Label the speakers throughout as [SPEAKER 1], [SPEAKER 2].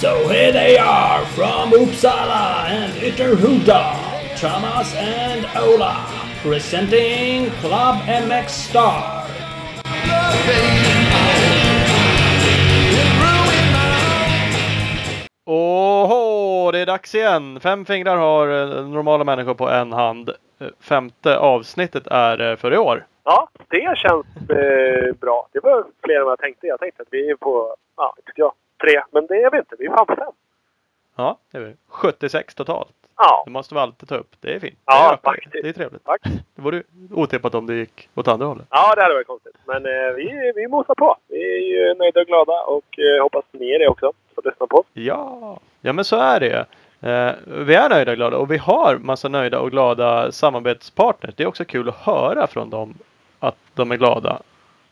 [SPEAKER 1] So here they are from Uppsala and Ytterhuda, Thomas and Ola, presenting Club MX Star.
[SPEAKER 2] Åhå, det är dags igen! Fem fingrar har eh, normala människor på en hand. Femte avsnittet är eh, för i år.
[SPEAKER 3] Ja, det känns eh, bra. Det var fler än vad jag tänkte. Jag tänkte att vi är på, ja, vet jag, tre. Men det är vi inte. Vi är fan på fem.
[SPEAKER 2] Ja, det är vi. 76 totalt.
[SPEAKER 3] Ja,
[SPEAKER 2] Det måste vi alltid ta upp. Det är fint.
[SPEAKER 3] Ja,
[SPEAKER 2] det,
[SPEAKER 3] faktiskt.
[SPEAKER 2] det är trevligt.
[SPEAKER 3] tack.
[SPEAKER 2] Det vore otippat om det gick åt andra hållet.
[SPEAKER 3] Ja, det hade varit konstigt. Men eh, vi, vi mosar på. Vi är ju nöjda och glada och eh, hoppas ni är det också. Så lyssna på oss.
[SPEAKER 2] Ja, ja men så är det. Eh, vi är nöjda och glada och vi har massa nöjda och glada samarbetspartners. Det är också kul att höra från dem att de är glada.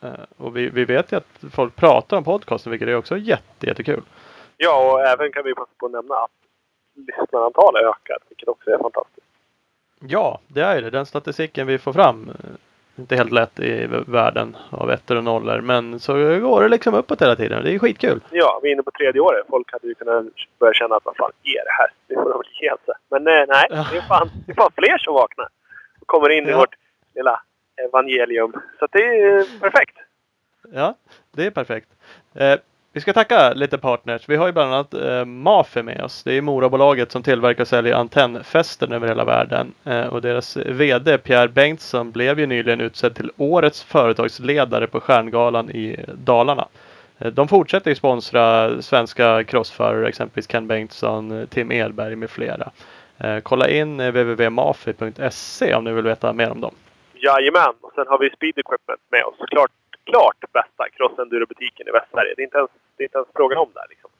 [SPEAKER 2] Eh, och vi, vi vet ju att folk pratar om podcasten, vilket är också jätte, jättekul.
[SPEAKER 3] Ja, och även kan vi passa på att nämna att lyssnarantalet ökar. Vilket också är fantastiskt.
[SPEAKER 2] Ja, det är det. Den statistiken vi får fram. Inte helt lätt i världen av ettor och nollor. Men så går det liksom uppåt hela tiden. Det är skitkul.
[SPEAKER 3] Ja, vi är inne på tredje året. Folk hade ju kunnat börja känna att vad fan är det här? Det får de väl ge sig. Men eh, nej, det är, fan, det är fan fler som vaknar. Och kommer in i
[SPEAKER 2] Ja.
[SPEAKER 3] vårt lilla evangelium. Så det är perfekt.
[SPEAKER 2] Ja, det är perfekt. Eh, vi ska tacka lite partners. Vi har ju bland annat eh, Mafi med oss. Det är Morabolaget som tillverkar och säljer antennfästen över hela världen. Eh, och deras VD Pierre Bengtsson blev ju nyligen utsedd till årets företagsledare på Stjärngalan i Dalarna. Eh, de fortsätter ju sponsra svenska crossförare, exempelvis Ken Bengtsson, Tim Edberg med flera. Eh, kolla in eh, www.mafe.se www.mafi.se om ni vill veta mer om dem.
[SPEAKER 3] Jajamän. Och sen har vi Speed Equipment med oss. såklart klart bästa cross-enduro-butiken i Västsverige. Det är inte ens, det är inte ens frågan om det. Liksom.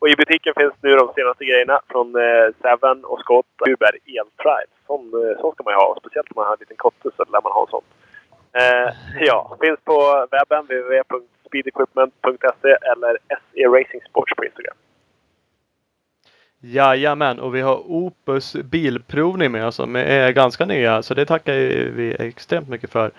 [SPEAKER 3] Och i butiken finns nu de senaste grejerna från eh, Seven och Scott. Uber Eltrial. Sån, eh, sån ska man ju ha. Speciellt om man har en liten kotte så lär man ha en sån. Eh, ja, finns på webben www.speedequipment.se eller SE Racing Sports på Instagram.
[SPEAKER 2] Jajamän, och vi har Opus bilprovning med oss som är ganska nya. Så det tackar vi extremt mycket för.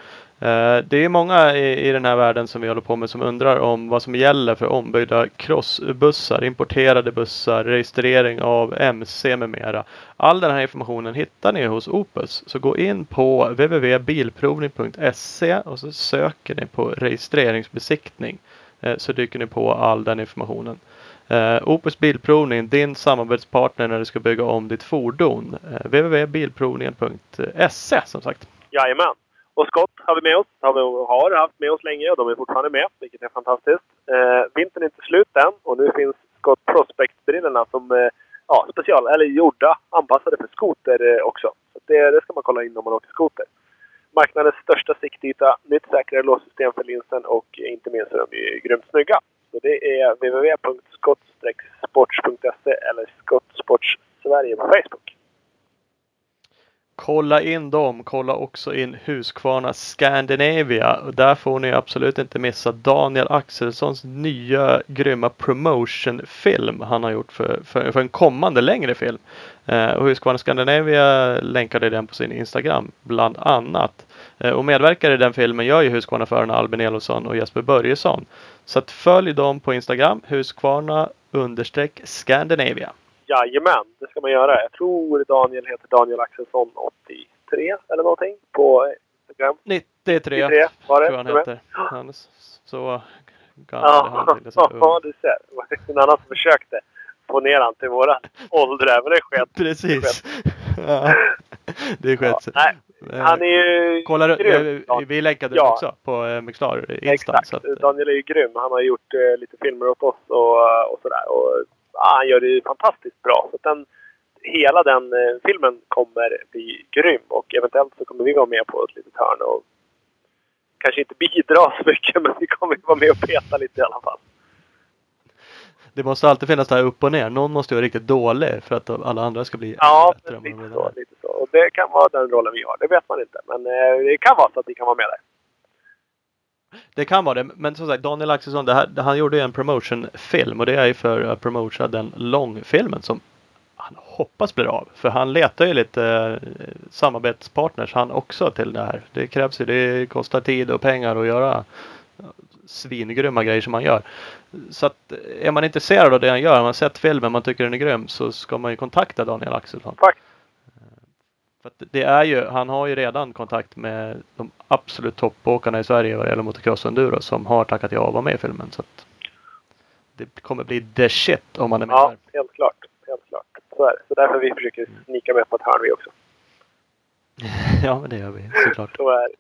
[SPEAKER 2] Eh, det är många i i den här världen som vi håller på med som undrar om vad som gäller för ombyggda crossbussar, importerade bussar, registrering av MC med mera. All den här informationen hittar ni hos Opus. Så gå in på www.bilprovning.se och så söker ni på registreringsbesiktning. Eh, så dyker ni på all den informationen. Eh, Opus Bilprovning, din samarbetspartner när du ska bygga om ditt fordon. Www.bilprovningen.se som sagt.
[SPEAKER 3] Jajamän. Och Scott har vi med oss. Har, vi, har haft med oss länge och de är fortfarande med, vilket är fantastiskt. Eh, vintern är inte slut än och nu finns Scott Prospect-brillorna som eh, ja, special, eller gjorda, anpassade för skoter eh, också. Så det, det ska man kolla in om man åker skoter. Marknadens största siktyta, nytt säkrare låssystem för linsen och inte minst är de ju grymt snygga. Så det är www.skott-sports.se eller Skottsports Sverige på Facebook.
[SPEAKER 2] Kolla in dem. Kolla också in Husqvarna Scandinavia. Och där får ni absolut inte missa Daniel Axelssons nya grymma promotionfilm han har gjort för, för, för en kommande längre film. Eh, och Husqvarna Scandinavia länkade den på sin Instagram bland annat. Eh, och medverkar i den filmen gör ju Husqvarna-förarna Albin Elofsson och Jesper Börjesson. Så att följ dem på Instagram, Husqvarna understreck Scandinavia.
[SPEAKER 3] Jajamän, det ska man göra. Jag tror Daniel heter Daniel Axelsson 83 eller någonting på Instagram.
[SPEAKER 2] 93
[SPEAKER 3] 93 var det.
[SPEAKER 2] tror jag han heter. Han är så gammal är han
[SPEAKER 3] Ja,
[SPEAKER 2] till. Så,
[SPEAKER 3] ja, du ser. Det var en annan som försökte få ner han till våra ålder men det sket.
[SPEAKER 2] Precis. Ja, det är
[SPEAKER 3] Ja,
[SPEAKER 2] skett.
[SPEAKER 3] nej, han är ju
[SPEAKER 2] Kolla,
[SPEAKER 3] grym.
[SPEAKER 2] eh, vi länkade
[SPEAKER 3] Ja.
[SPEAKER 2] också på eh, Mixlar Insta.
[SPEAKER 3] Exakt.
[SPEAKER 2] Att, eh,
[SPEAKER 3] Daniel är ju grym. Han har gjort eh, lite filmer åt oss och, och sådär. Och, ja, han gör det ju fantastiskt bra. Så den, hela den eh, filmen kommer bli grym. Och eventuellt så kommer vi vara med på ett litet hörn och kanske inte bidra så mycket men vi kommer vara med och peta lite i alla fall.
[SPEAKER 2] det måste alltid finnas det här upp och ner. Någon måste vara riktigt dålig för att alla andra ska bli
[SPEAKER 3] Ja,
[SPEAKER 2] bättre. än
[SPEAKER 3] lite så, lite så. Och det kan vara den rollen vi har. Det vet man inte. Men eh, det kan vara så att vi kan vara med där.
[SPEAKER 2] Det kan vara det. Men som sagt, Daniel Axelsson, det här, han gjorde ju en promotionfilm och det är ju för att promota den långfilmen som han hoppas blir av. För han letar ju lite eh, samarbetspartners han också till det här. Det krävs ju, det kostar tid och pengar att göra svingrymma grejer som han gör. Så att eh, är man intresserad av det han gör, man har sett filmen, man tycker den är grym, så ska man ju kontakta Daniel Axelsson.
[SPEAKER 3] Faktiskt.
[SPEAKER 2] För det är ju, han har ju redan kontakt med de absolut toppåkarna i Sverige vad det gäller motocross enduro som har tackat ja att vara med i filmen. Så att det kommer bli the shit om man är med
[SPEAKER 3] Ja,
[SPEAKER 2] där.
[SPEAKER 3] helt klart. Helt klart. Så är det. Så därför vi försöker snika med på ett hörn vi också.
[SPEAKER 2] Ja, men det gör vi såklart.
[SPEAKER 3] Så är det.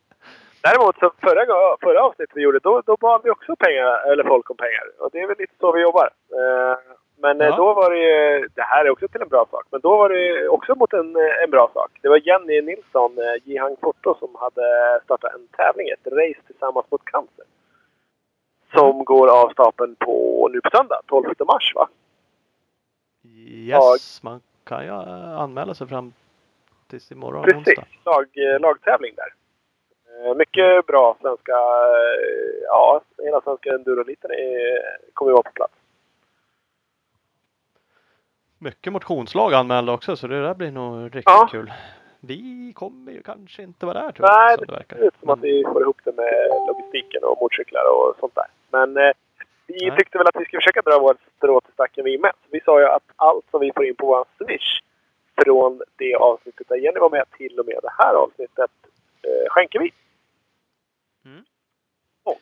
[SPEAKER 3] Däremot så förra, förra avsnittet vi gjorde, då, då bad vi också pengar, eller folk om pengar. Och det är väl lite så vi jobbar. Eh, men eh,
[SPEAKER 2] Ja.
[SPEAKER 3] då var det ju, det här är också till en bra sak, men då var det också mot en, eh, en bra sak. Det var Jenny Nilsson, eh, Jihang Foto, som hade startat en tävling, ett race tillsammans mot cancer. Som går av stapeln på, nu på söndag, 12 mars va?
[SPEAKER 2] Yes, man kan ju anmäla sig fram tills imorgon
[SPEAKER 3] Precis,
[SPEAKER 2] onsdag.
[SPEAKER 3] lag, lagtävling där. Mycket bra svenska, ja, hela svenska enduroliten kommer ju vara på plats.
[SPEAKER 2] Mycket motionslag anmälda också så det där blir nog riktigt
[SPEAKER 3] Ja.
[SPEAKER 2] kul. Vi kommer ju kanske inte vara där tror jag.
[SPEAKER 3] Nej,
[SPEAKER 2] som
[SPEAKER 3] det
[SPEAKER 2] verkar.
[SPEAKER 3] ut som att vi får ihop det med logistiken och motorcyklar och sånt där. Men eh, vi
[SPEAKER 2] Nej.
[SPEAKER 3] tyckte väl att vi skulle försöka dra vårt strå till stacken vi med. Så vi sa ju att allt som vi får in på vår Swish från det avsnittet där Jenny var med till och med det här avsnittet eh, skänker vi.
[SPEAKER 2] Mm.
[SPEAKER 3] Och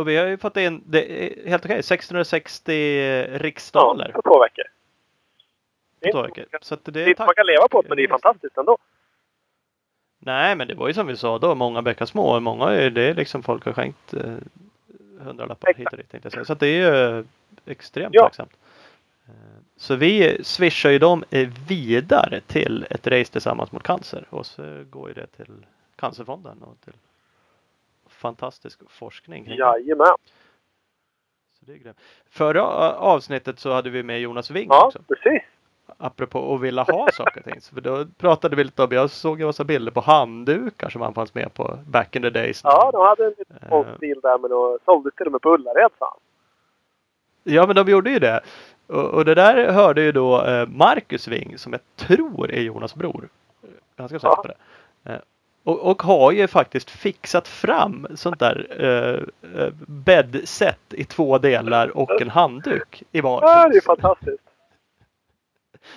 [SPEAKER 2] Och vi har ju fått in, det helt okej, 660
[SPEAKER 3] ja,
[SPEAKER 2] riksdaler
[SPEAKER 3] på två veckor.
[SPEAKER 2] På två veckor. Så att det
[SPEAKER 3] Det är
[SPEAKER 2] är
[SPEAKER 3] inte man kan leva på det, men det är fantastiskt ändå.
[SPEAKER 2] Nej, men det var ju som vi sa då, många bäckar små. Många är det är liksom folk har skänkt eh, hundralappar hit
[SPEAKER 3] Exakt.
[SPEAKER 2] och dit tänkte jag säga. Så det är ju eh, extremt
[SPEAKER 3] Ja.
[SPEAKER 2] tacksamt. Eh, Så vi swishar ju dem vidare till ett race tillsammans mot cancer och så går ju det till Cancerfonden och till fantastisk forskning. det.
[SPEAKER 3] Jajamän.
[SPEAKER 2] Så det är grymt. Förra avsnittet så hade vi med Jonas Wing
[SPEAKER 3] Ja,
[SPEAKER 2] också.
[SPEAKER 3] precis.
[SPEAKER 2] Apropå att vilja ha saker och ting. För då pratade vi lite om, jag såg en massa bilder på handdukar som han fanns med på back in the days.
[SPEAKER 3] Ja, de hade en liten
[SPEAKER 2] Eh.
[SPEAKER 3] konstig där men de såldes till och med på Ullared sa.
[SPEAKER 2] Ja, men de gjorde ju det. Och, och det där hörde ju då eh, Marcus Wing som jag tror är Jonas bror. Ganska säker på det. Eh, och, och har ju faktiskt fixat fram sånt där eh, eh, bäddset i två delar och en handduk i var.
[SPEAKER 3] Ja, det är fantastiskt.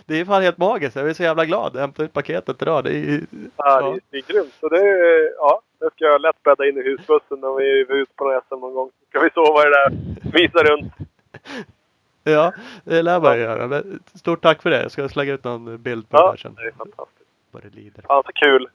[SPEAKER 2] Det är fan helt magiskt. Jag är så jävla glad. Jag hämtade ut paketet idag. Det är,
[SPEAKER 3] Ja,
[SPEAKER 2] Ja.
[SPEAKER 3] det är- det är grymt. Så det, är- ja, det ska jag lätt bädda in i husbussen när vi är ute på någon SM någon gång. Ska vi sova i det där, visa runt.
[SPEAKER 2] Ja, det lär man ju göra. Men stort tack för det. Jag ska slänga ut någon bild på det
[SPEAKER 3] Ja,
[SPEAKER 2] där sen.
[SPEAKER 3] det är fantastiskt.
[SPEAKER 2] Vad det lider.
[SPEAKER 3] Så kul.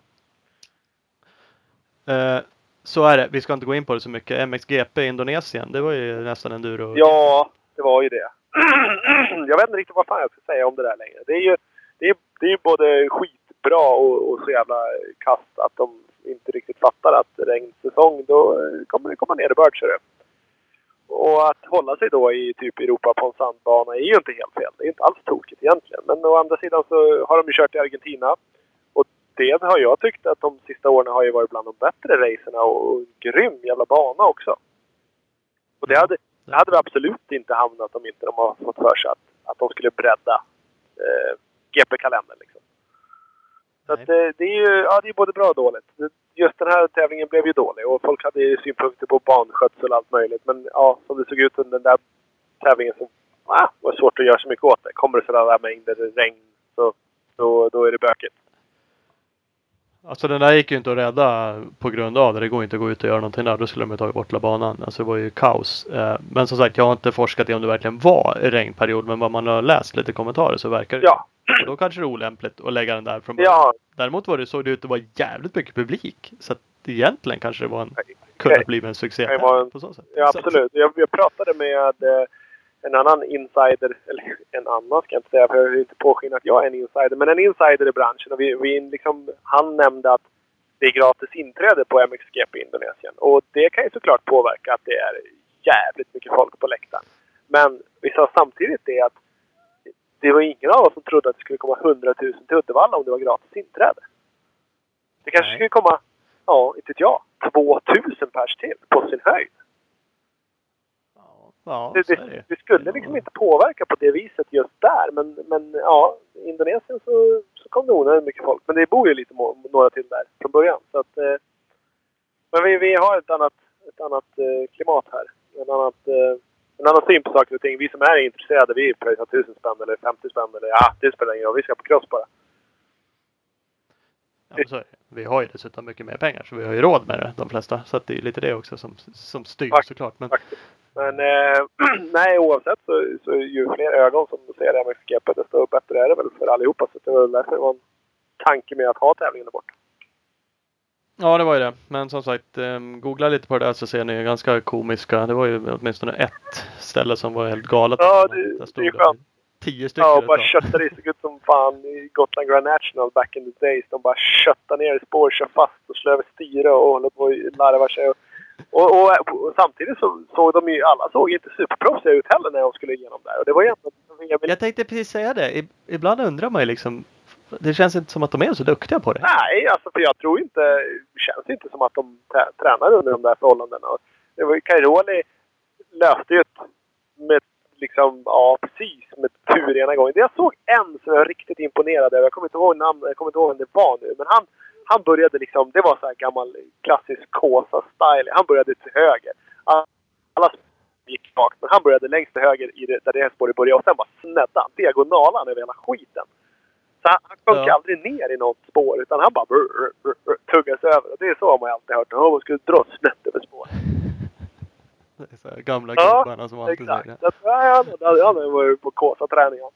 [SPEAKER 2] Eh, så är det. Vi ska inte gå in på det så mycket. MXGP i Indonesien. Det var ju nästan enduro.
[SPEAKER 3] Ja, det var ju det. jag vet inte riktigt vad fan jag ska säga om det där längre. Det är ju, det är, det är ju både skitbra och, och så jävla kast att de inte riktigt fattar att regnsäsong, då kommer det komma nederbörd ser du. Och att hålla sig då i typ Europa på en sandbana är ju inte helt fel. Det är inte alls tokigt egentligen. Men å andra sidan så har de ju kört i Argentina. Och det har jag tyckt att de sista åren har ju varit bland de bättre racerna och, och grym jävla bana också. Och det hade, det hade vi absolut inte hamnat om inte de har fått för sig att, att de skulle bredda eh, GP-kalendern. Liksom. Så att, eh, det är ju ja, det är både bra och dåligt. Just den här tävlingen blev ju dålig och folk hade ju synpunkter på banskötsel och allt möjligt. Men ja, som det såg ut under den där tävlingen så ah, var det svårt att göra så mycket åt det. Kommer det sådana där mängder regn så då, då är det bökigt.
[SPEAKER 2] Alltså den där gick ju inte att rädda på grund av det. Det går inte att gå ut och göra någonting där. Då skulle de ju tagit bort hela banan. Alltså det var ju kaos. Eh, Men som sagt, jag har inte forskat i om det verkligen var regnperiod. Men vad man har läst lite kommentarer så verkar det
[SPEAKER 3] Ja,
[SPEAKER 2] Och då kanske det är olämpligt att lägga den där från början.
[SPEAKER 3] ja
[SPEAKER 2] Däremot var det, såg det ut att vara jävligt mycket publik. Så att egentligen kanske det var en, kunde bli en succé
[SPEAKER 3] en-
[SPEAKER 2] på så sätt.
[SPEAKER 3] Ja, absolut. Jag, jag pratade med eh, en annan insider, eller en annan ska jag inte säga för jag vill inte påskina att jag är en insider, men en insider i branschen. Och vi, vi liksom, han nämnde att det är gratis inträde på MXGP i Indonesien. Och det kan ju såklart påverka att det är jävligt mycket folk på läktaren. Men vi sa samtidigt det att det var ingen av oss som trodde att det skulle komma 100 000 till Uddevalla om det var gratis inträde. Det kanske skulle komma, ja, inte vet jag, 2000 pers till på sin höjd.
[SPEAKER 2] Ja.
[SPEAKER 3] Det, det,
[SPEAKER 2] det.
[SPEAKER 3] det skulle liksom inte påverka på det viset just där. Men, men ja, i Indonesien så, så kom det onödigt mycket folk. Men det bor ju lite må, några till där från början. Så att, eh, men vi, vi har ett annat, ett annat eh, klimat här. En, annat, eh, en annan syn på saker och ting. Vi som är intresserade, vi pröjsar 1000 spänn eller 50 spänn eller ja, det spelar ingen roll. Vi ska på cross bara.
[SPEAKER 2] Ja, så. Vi har ju dessutom mycket mer pengar så vi har ju råd med det de flesta. Så att det är lite det också som, som styr
[SPEAKER 3] Fakt-
[SPEAKER 2] såklart. Men
[SPEAKER 3] faktiskt. Men eh, nej, oavsett så, så ju fler ögon som ser MXGP desto bättre är det väl för allihopa. Så det var därför det var en tanke med att ha tävlingen där borta.
[SPEAKER 2] Ja, det var ju det. Men som sagt, um, googla lite på det där så ser ni ganska komiska. Det var ju åtminstone ett ställe som var helt galet.
[SPEAKER 3] Ja, det- det är skönt.
[SPEAKER 2] Tio stycken.
[SPEAKER 3] Ja, och bara köttade i sig ut som fan i Gotland Grand National back in the days. De bara köttade ner i spår, kör fast och slår över styre och håller på och larvar sig. Och, och, och, och samtidigt så såg de ju, alla såg inte superproffsiga ut heller när de skulle igenom där. Och det var Emil
[SPEAKER 2] Jag tänkte precis säga det. Ibland undrar man ju liksom. Det känns inte som att de är så duktiga på det.
[SPEAKER 3] Nej, alltså för jag tror inte... Det känns inte som att de trä- tränar under de där förhållandena. Det Kairoli löste ju ett med liksom, ja precis, med tur ena gången. Jag såg en som jag var riktigt imponerad över. Jag kommer inte ihåg namnet, jag kommer inte ihåg vem det var nu. Men han, han började liksom, det var så här gammal klassisk Kåsa-style. Han började till höger. Alla gick rakt, men han började längst till höger i det, där det här spåret började. Och sen bara snedde han, diagonalade han över hela skiten. Så han, han sjönk
[SPEAKER 2] Ja.
[SPEAKER 3] aldrig ner i något spår utan han bara brr, brr, brr, tuggas över. Och det är så har man ju alltid hört. Ja, man skulle dra snett över spåret.
[SPEAKER 2] Det är så här gamla
[SPEAKER 3] Ja,
[SPEAKER 2] gubbarna som alltid
[SPEAKER 3] Exakt.
[SPEAKER 2] säger det.
[SPEAKER 3] Ja, han, han, han var ju på Kåsa-träningen.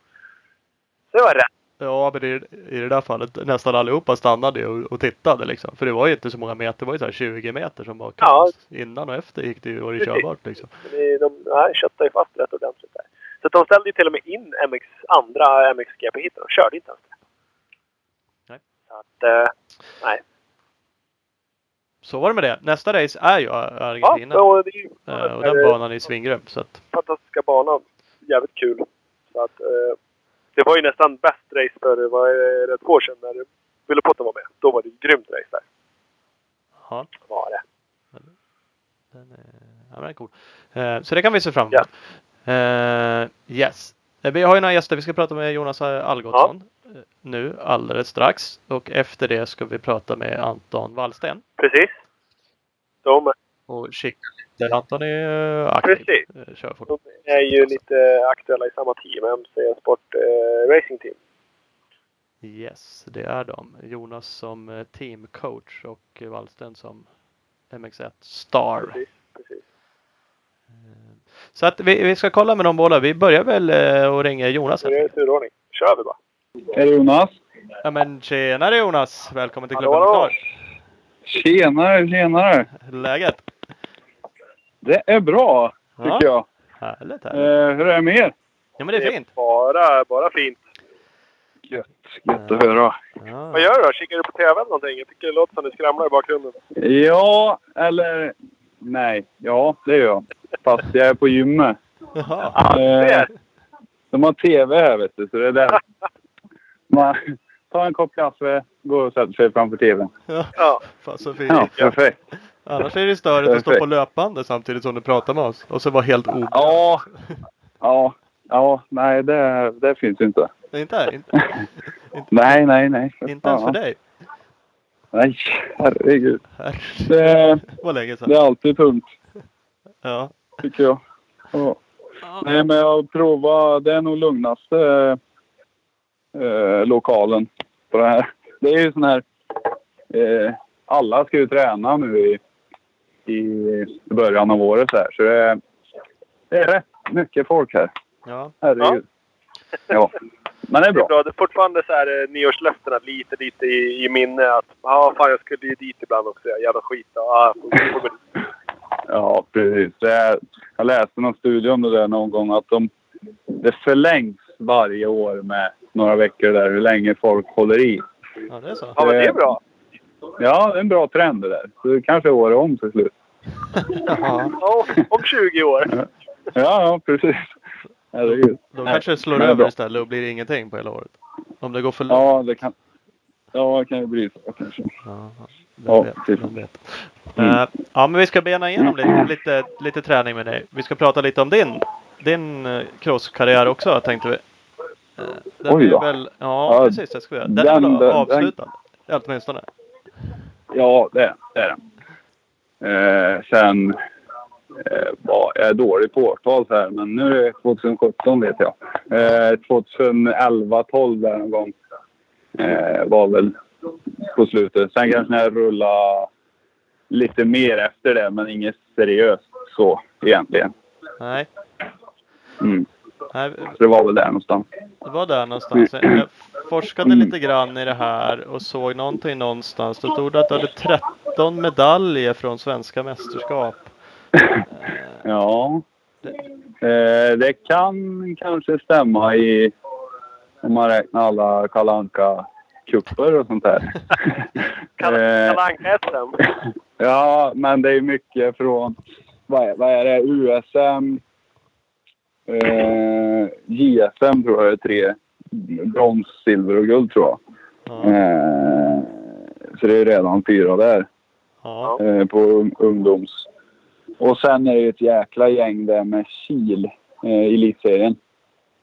[SPEAKER 3] Så det var rätt.
[SPEAKER 2] Ja, men i, i det där fallet nästan allihopa stannade och, och tittade liksom. För det var ju inte så många meter. Det var ju så här 20 meter som var
[SPEAKER 3] Ja.
[SPEAKER 2] Innan och efter gick det ju, var det körbart liksom.
[SPEAKER 3] Det- De nej, köttade ju fast rätt ordentligt där. Så de ställde ju till och med in MX, andra MXGP-hitten. De körde inte ens det.
[SPEAKER 2] Nej.
[SPEAKER 3] Så att, eh, nej.
[SPEAKER 2] Så var det med det. Nästa race är ju
[SPEAKER 3] Ja,
[SPEAKER 2] Argentina.
[SPEAKER 3] och det är ju
[SPEAKER 2] Eh, och den banan är svingrym. Så att,
[SPEAKER 3] fantastiska banan. Jävligt kul. Så att, eh, det var ju nästan bäst race för vad är det, två år sedan när Ville Potter var med. Då var det ett grymt race där.
[SPEAKER 2] ja,
[SPEAKER 3] Var det.
[SPEAKER 2] den är, ja, den är cool. Eh, så det kan vi se fram emot. Eh, yes. Eh, Vi har ju några gäster. Vi ska prata med Jonas Algotsson eh, nu alldeles strax. Och efter det ska vi prata med Anton Wallsten.
[SPEAKER 3] Precis. De,
[SPEAKER 2] Och kika där Anton är eh, aktiv.
[SPEAKER 3] Precis.
[SPEAKER 2] eh, Kör fort.
[SPEAKER 3] de är ju lite aktuella i samma team. MC Sport eh, Racing Team.
[SPEAKER 2] Yes, det är de. Jonas som eh, teamcoach och Wallsten som MX1 Star.
[SPEAKER 3] Precis. Precis.
[SPEAKER 2] Så att vi, vi ska kolla med dem båda. Vi börjar väl och ringa Jonas.
[SPEAKER 3] Det är turordning. Kör vi bara.
[SPEAKER 4] Det Jonas?
[SPEAKER 2] Ja men tjenare Jonas! Välkommen till
[SPEAKER 3] Hallå,
[SPEAKER 2] klubben
[SPEAKER 3] hallå.
[SPEAKER 2] Klar.
[SPEAKER 4] Tjenare, tjenare.
[SPEAKER 2] Läget?
[SPEAKER 4] Det är bra, tycker
[SPEAKER 2] Ja.
[SPEAKER 4] jag.
[SPEAKER 2] Härligt,
[SPEAKER 4] Eh,
[SPEAKER 2] härligt.
[SPEAKER 4] hur är det med er?
[SPEAKER 2] Ja men det är fint.
[SPEAKER 3] bara, bara fint.
[SPEAKER 4] Gött, gött att höra.
[SPEAKER 2] Ja.
[SPEAKER 3] Vad gör du då? Kikar du på TV någonting? Jag tycker det låter som det skramlar i bakgrunden.
[SPEAKER 4] Ja, eller nej. Ja, det gör jag. Fast jag är på gymmet.
[SPEAKER 2] Jaha.
[SPEAKER 3] Ja, det
[SPEAKER 4] Eh,
[SPEAKER 3] är
[SPEAKER 4] de har TV här, vet du. Så det är där. Man tar en kopp kaffe, går och sätter sig framför TVn.
[SPEAKER 3] Ja.
[SPEAKER 2] Fan så fint.
[SPEAKER 4] Ja, perfekt.
[SPEAKER 2] Annars är det störigt att stå på löpande samtidigt som du pratar med oss. Och så vara helt o...
[SPEAKER 4] Ja, ja, ja. Nej, det, det finns inte.
[SPEAKER 2] Inte, inte,
[SPEAKER 4] Nej, nej, nej.
[SPEAKER 2] inte ens för dig.
[SPEAKER 4] Nej, herregud.
[SPEAKER 2] Herre,
[SPEAKER 4] Det,
[SPEAKER 2] vad länge sedan.
[SPEAKER 4] det är alltid tungt,
[SPEAKER 2] Ja.
[SPEAKER 4] tycker jag. Ja. Nej, men jag provar. Det är nog lugnaste eh, lokalen på det här. Det är ju sån här... Eh, alla ska ju träna nu i, i början av året här. Så det är, det är rätt mycket folk här.
[SPEAKER 2] Ja.
[SPEAKER 4] Herregud. Ja. Men det är
[SPEAKER 3] Det är
[SPEAKER 4] bra.
[SPEAKER 3] bra. Det är fortfarande så här eh, nyårslöftena lite, lite i, i minne. Att ja, fan jag skulle ju dit ibland också. Jävla skit. Ja, dit.
[SPEAKER 4] Ja, precis. Är, jag läste någon studie om det där någon gång. Att de, det förlängs varje år med några veckor där hur länge folk håller i.
[SPEAKER 2] ja, det är så.
[SPEAKER 3] ja, men det är bra.
[SPEAKER 4] Ja, det är en bra trend det där. Så det kanske är året om till slut.
[SPEAKER 3] Ja, om 20 år.
[SPEAKER 4] Ja, ja precis. Herregud.
[SPEAKER 2] Då
[SPEAKER 4] Nej,
[SPEAKER 2] kanske det slår över
[SPEAKER 4] bra.
[SPEAKER 2] istället och blir ingenting på hela året. Om det går för långt.
[SPEAKER 4] Ja, det kan, ja, det kan ju bli så kanske.
[SPEAKER 2] Ja,
[SPEAKER 4] Ja,
[SPEAKER 2] vet, vet. Eh, ja, men vi ska bena igenom lite, lite, lite träning med dig. Vi ska prata lite om din, din eh, crosskarriär också tänkte vi. Eh, Den
[SPEAKER 4] Oj
[SPEAKER 2] är
[SPEAKER 4] då.
[SPEAKER 2] väl, ja,
[SPEAKER 4] Ja,
[SPEAKER 2] precis det ska vi göra. Den,
[SPEAKER 4] den-
[SPEAKER 2] är väl
[SPEAKER 4] den-
[SPEAKER 2] avslutad? Åtminstone.
[SPEAKER 4] Ja, det, det är den. Eh, sen eh, var jag är dålig på årtal så här, men nu är det 2017 vet jag. Eh, 2011, 12 där någon gång eh, var väl på slutet. Sen kanske jag rullade lite mer efter det, men inget seriöst så egentligen.
[SPEAKER 2] Nej,
[SPEAKER 4] Mm.
[SPEAKER 2] Nej,
[SPEAKER 4] Så det var väl där någonstans.
[SPEAKER 2] det var där någonstans. Jag forskade lite grann i det här och såg någonting någonstans. Då stod det att du hade 13 medaljer från svenska mästerskap.
[SPEAKER 4] Ja. Eh, det kan kanske stämma i om man räknar alla Kalle Anka kupper och sånt där.
[SPEAKER 3] Kalle
[SPEAKER 4] Eh,
[SPEAKER 3] Anka-SM.
[SPEAKER 4] ja, men det är mycket från vad är, vad är det? USM, eh, JSM tror jag är tre. Brons, silver och guld tror jag.
[SPEAKER 2] Ja,
[SPEAKER 4] Eh, så det är redan fyra där
[SPEAKER 2] ja,
[SPEAKER 4] eh, på ung- ungdoms. Och sen är det ju ett jäkla gäng där med Kil eh, i elitserien.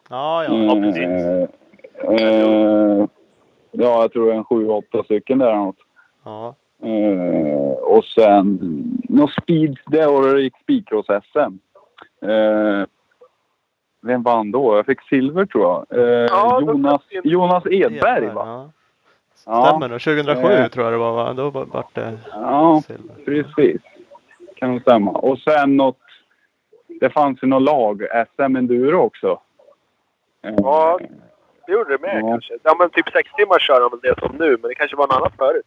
[SPEAKER 2] ja, ja,
[SPEAKER 3] Ja, precis.
[SPEAKER 4] Eh, eh, ja, jag tror en sju, åtta stycken där något.
[SPEAKER 2] ja.
[SPEAKER 4] Eh, och sen något speed. Det året gick speedcross-SM. Vem vann då? Jag fick silver tror jag. Eh,
[SPEAKER 3] Ja,
[SPEAKER 4] Jonas, Jonas Edberg va?
[SPEAKER 2] Ja.
[SPEAKER 4] Ja.
[SPEAKER 2] Stämmer nog. 2007
[SPEAKER 4] Eh.
[SPEAKER 2] tror jag det var va? Då var- det
[SPEAKER 4] Ja,
[SPEAKER 2] silver.
[SPEAKER 4] precis. Kan nog stämma. Och sen något... Det fanns ju något lag-SM enduro också. Eh,
[SPEAKER 3] Ja. Det gjorde det med
[SPEAKER 4] Ja.
[SPEAKER 3] kanske. Ja men typ sex timmar kör de väl det som nu, men det kanske var något annat förut.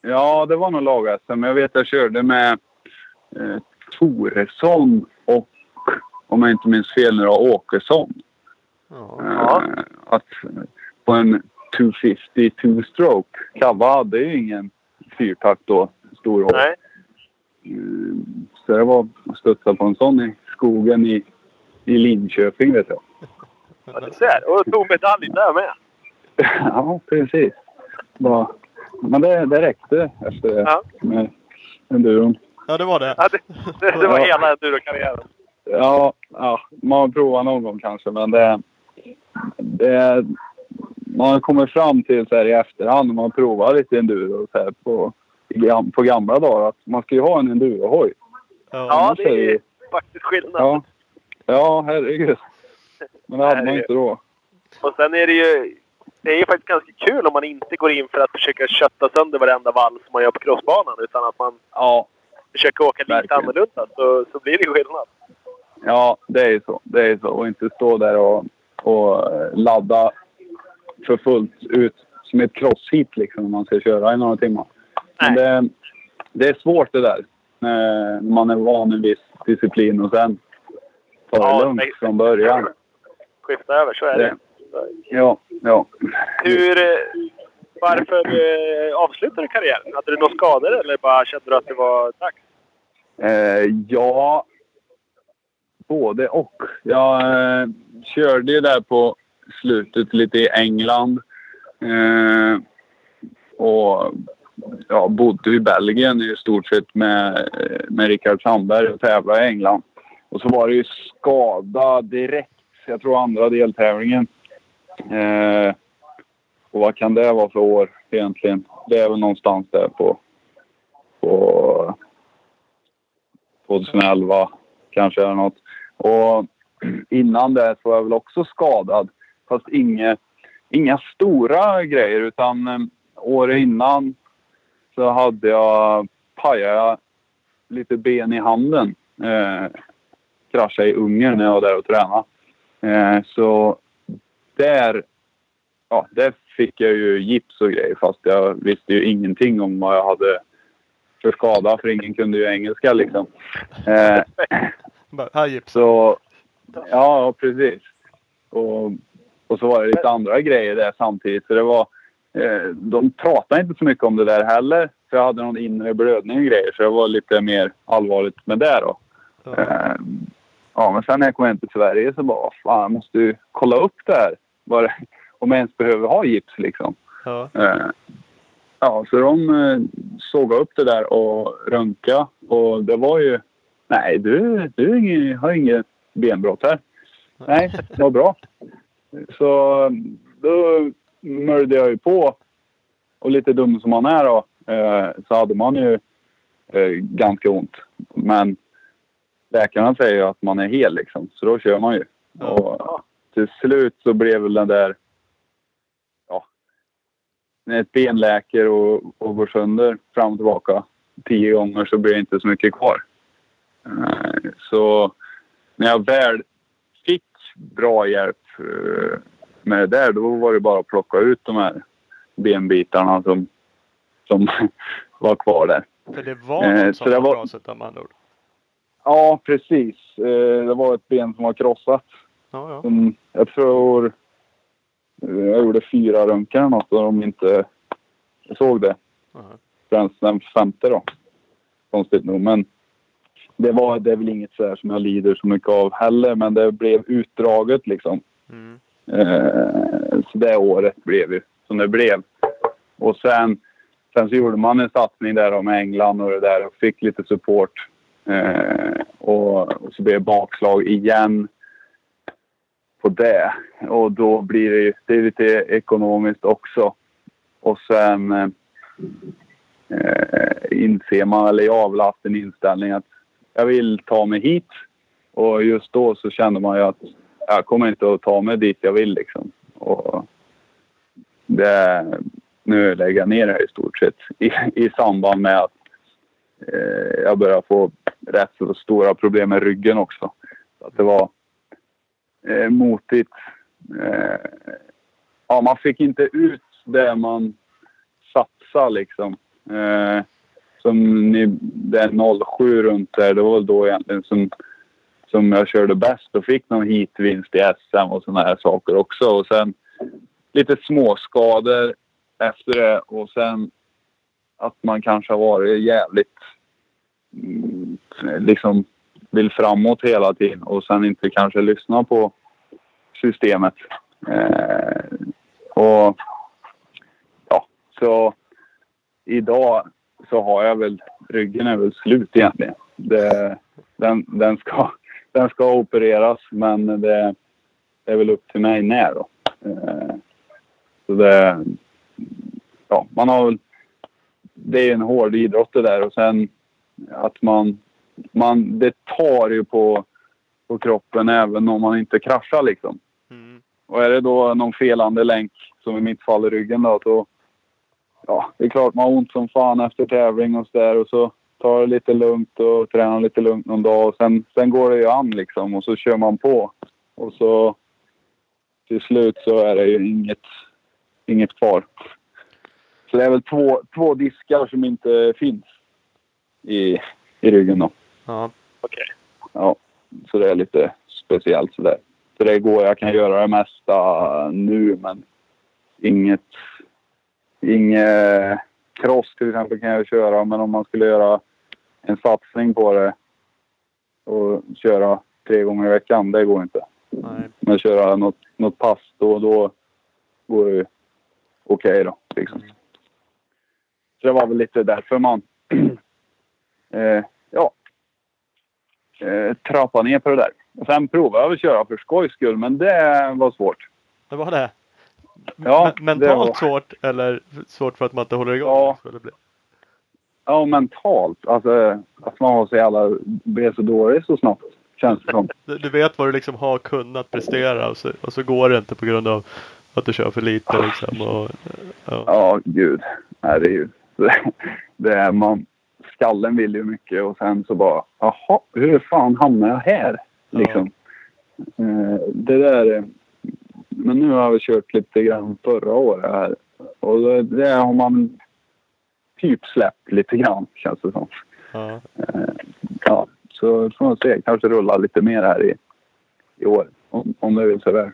[SPEAKER 4] Ja, det var nog lag-SM. Jag vet jag körde med eh, Toresson och, om jag inte minns fel nu då, Åkesson.
[SPEAKER 2] Ja.
[SPEAKER 4] Eh, att på en 250 two-stroke. Kava hade ju ingen fyrtakt då, stor hopp.
[SPEAKER 3] Nej.
[SPEAKER 4] Eh, Så det var att studsa på en sån i skogen i, i Linköping vet jag.
[SPEAKER 3] Ja, du ser. Och tog medalj där med.
[SPEAKER 4] ja, precis. Bara, men det, det räckte efter det
[SPEAKER 3] Ja.
[SPEAKER 4] med enduron.
[SPEAKER 2] ja, det var det.
[SPEAKER 3] Ja, det, det, det var
[SPEAKER 4] Ja.
[SPEAKER 3] hela endurokarriären.
[SPEAKER 4] Ja, ja, man har provat någon gång kanske, men det... det man kommit fram till så här i efterhand när man provar lite enduro så här på, på gamla dagar att man ska ju ha en endurohoj.
[SPEAKER 2] Ja.
[SPEAKER 3] Ja, det
[SPEAKER 4] är det
[SPEAKER 3] är
[SPEAKER 4] ju-
[SPEAKER 3] faktiskt skillnad.
[SPEAKER 4] Ja. ja, herregud. Men det hade man inte då.
[SPEAKER 3] Och sen är det ju... Det är ju faktiskt ganska kul om man inte går in för att försöka kötta sönder varenda vall som man gör på crossbanan. Utan att man
[SPEAKER 4] Ja,
[SPEAKER 3] försöker åka lite
[SPEAKER 4] Verkligen.
[SPEAKER 3] annorlunda. Så, så blir det skillnad.
[SPEAKER 4] Ja det är ju så. Det är så. Och inte stå där och, och eh, ladda för fullt ut som ett crosshit liksom när man ska köra i några timmar. Men det, det är svårt det där. När man är van en viss disciplin och sen ta det
[SPEAKER 3] Ja,
[SPEAKER 4] lugnt
[SPEAKER 3] nej.
[SPEAKER 4] från början.
[SPEAKER 3] Skifta över, så är det.
[SPEAKER 4] Ja, ja.
[SPEAKER 3] Hur... eh, Varför eh, avslutade du karriären? Hade du några skador eller bara kände du att det var dags?
[SPEAKER 4] Eh, ja, både och. Jag eh, körde ju där på slutet lite i England. Eh, och ja, bodde i Belgien i stort sett med, eh, med Rickard Sandberg och tävlade i England. Och så var det ju skada direkt. Jag tror andra deltävlingen. Eh, och vad kan det vara för år egentligen? Det är väl någonstans där på, på 2011 kanske eller något. Och innan det så var jag väl också skadad. Fast inga, inga stora grejer utan eh, året innan så hade jag pajat lite ben i handen. Eh, kraschade i Ungern när jag var där och tränade. Eh, så där, ja, där fick jag ju gips och grejer fast jag visste ju ingenting om vad jag hade för skada för ingen kunde ju engelska liksom. Eh,
[SPEAKER 2] Bara,
[SPEAKER 4] så ja, precis. Och, och så var det lite andra grejer där samtidigt. Så det var, eh, de pratade inte så mycket om det där heller. För jag hade någon inre blödning och grejer. Så det var lite mer allvarligt med det då.
[SPEAKER 2] Ja.
[SPEAKER 4] Eh, ja, men sen när jag kom hem till Sverige så bara, fan jag måste ju kolla upp det här. Det, om jag ens behöver ha gips liksom.
[SPEAKER 2] Ja.
[SPEAKER 4] Ja, så de eh, såg upp det där och röntga och det var ju... Nej, du, du har inget benbrott här. Nej, vad bra. Så då möljde jag ju på. Och lite dum som man är då, eh, så hade man ju eh, ganska ont. Men läkarna säger ju att man är hel liksom, så då kör man ju. Och till slut så blev väl den där... När ett ben läker och, och går sönder fram och tillbaka tio gånger så blir det inte så mycket kvar. Eh, så när jag väl fick bra hjälp eh, med det där, då var det bara att plocka ut de här benbitarna som, som var kvar där.
[SPEAKER 2] För det var något
[SPEAKER 4] Eh,
[SPEAKER 2] som
[SPEAKER 4] så det
[SPEAKER 2] var
[SPEAKER 4] var-
[SPEAKER 2] trasigt med andra ord.
[SPEAKER 4] Ja, precis. Det var ett ben som var krossat.
[SPEAKER 2] Ja, ja.
[SPEAKER 4] Som jag tror... Jag gjorde fyra röntgen eller något och de inte såg det.
[SPEAKER 2] Aha.
[SPEAKER 4] Främst den femte då. Konstigt nog. Men det, var, det är väl inget så här som jag lider så mycket av heller. Men det blev utdraget liksom.
[SPEAKER 2] Mm.
[SPEAKER 4] Eh, så det året blev ju som det blev. Och sen, sen så gjorde man en satsning där då med England och det där och fick lite support. Eh, och, och så blev det bakslag igen på det. Och då blir det ju det är lite ekonomiskt också. Och sen eh, inser man, eller jag har väl haft en inställning att jag vill ta mig hit. Och just då så kände man ju att jag kommer inte att ta mig dit jag vill liksom. Och det, nu lägger jag ner det här i stort sett i, i samband med att eh, jag börjar få rätt så stora problem med ryggen också. Så att det var eh, motigt. Eh, ja, man fick inte ut det man satsade liksom. Eh, som ni, det är 07 runt där, det var väl då egentligen som som jag körde bäst och fick någon hitvinst i SM och såna här saker också. Och sen lite småskador efter det och sen att man kanske har varit jävligt mm, liksom vill framåt hela tiden och sen inte kanske lyssna på systemet. Eh, och ja, så idag så har jag väl, ryggen är väl slut egentligen. Det, den, den, ska, den ska opereras men det, det är väl upp till mig när då. Eh, så det, ja, man har väl, det är en hård idrott det där och sen att man, man det tar ju på, på kroppen även om man inte kraschar liksom.
[SPEAKER 2] Mm.
[SPEAKER 4] Och är det då någon felande länk, som i mitt fall i ryggen då, så ja, det är klart man har ont som fan efter tävling och så där och så tar det lite lugnt och tränar lite lugnt någon dag och sen, sen går det ju an liksom och så kör man på. Och så till slut så är det ju inget, inget kvar. Så det är väl två, två diskar som inte finns i, i ryggen då.
[SPEAKER 2] Ja.
[SPEAKER 3] Okej.
[SPEAKER 4] Ja, så det är lite speciellt sådär. Så det går, jag kan göra det mesta nu men inget, inget cross till exempel kan jag köra men om man skulle göra en satsning på det och köra tre gånger i veckan, det går inte.
[SPEAKER 2] Nej.
[SPEAKER 4] Men köra något, något pass då och då går det ju okej då. Liksom. Så det var väl lite därför man eh, eh, trappa ner på det där. Sen provade jag att köra för skojs skull, men det var svårt.
[SPEAKER 2] Det var det.
[SPEAKER 4] Ja, det
[SPEAKER 2] mentalt
[SPEAKER 4] var-
[SPEAKER 2] svårt eller svårt för att man inte håller igång?
[SPEAKER 4] Ja.
[SPEAKER 2] Det bli.
[SPEAKER 4] Ja, mentalt. Alltså att man var så jävla, blev så dålig så snabbt. Känns det som.
[SPEAKER 2] Du, du vet vad du liksom har kunnat prestera och så, och så går det inte på grund av att du kör för lite liksom. Och, ja.
[SPEAKER 4] Ja, gud. Nej, det är ju... Det är man... Skallen vill ju mycket och sen så bara, jaha, hur fan hamnar jag här?
[SPEAKER 2] Ja.
[SPEAKER 4] Liksom. Eh, Det där... är- Men nu har vi kört lite grann förra året här. Och det, det har man typ släppt lite grann, känns det som.
[SPEAKER 2] Ja.
[SPEAKER 4] Eh, Ja, så får man se. Kanske rulla lite mer här i, i år. Om, om det vill sig väl.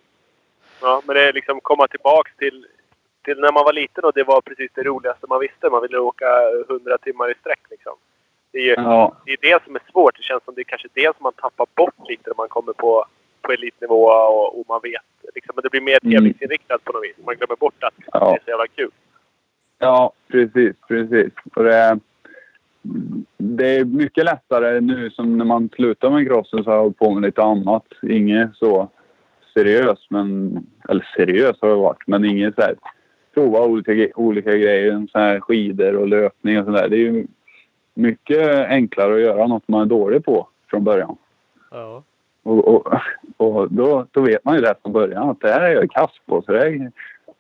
[SPEAKER 3] Ja, men det är liksom komma tillbaks till, till när man var liten och det var precis det roligaste man visste. Man ville åka 100 timmar i sträck liksom. Det är ju
[SPEAKER 4] Ja,
[SPEAKER 3] det, är det som är svårt. Det känns som det är kanske det som man tappar bort lite när man kommer på, på elitnivå och, och man vet. Liksom, men det blir mer
[SPEAKER 4] Mm.
[SPEAKER 3] tävlingsinriktat på något vis. Man glömmer bort att
[SPEAKER 4] Ja.
[SPEAKER 3] det är så jävla kul.
[SPEAKER 4] Ja, precis, precis. Och det, är, det är mycket lättare nu som när man slutar med crossen så har jag hållit på med lite annat. Inget så seriöst, men... Eller seriöst har det varit, men inget så här... Prova olika, olika grejer, så här skidor och löpning och sådär. Det är ju mycket enklare att göra något man är dålig på från början.
[SPEAKER 2] Ja.
[SPEAKER 4] Och, och, och då, då vet man ju det från början att det här är jag kass på. Så det,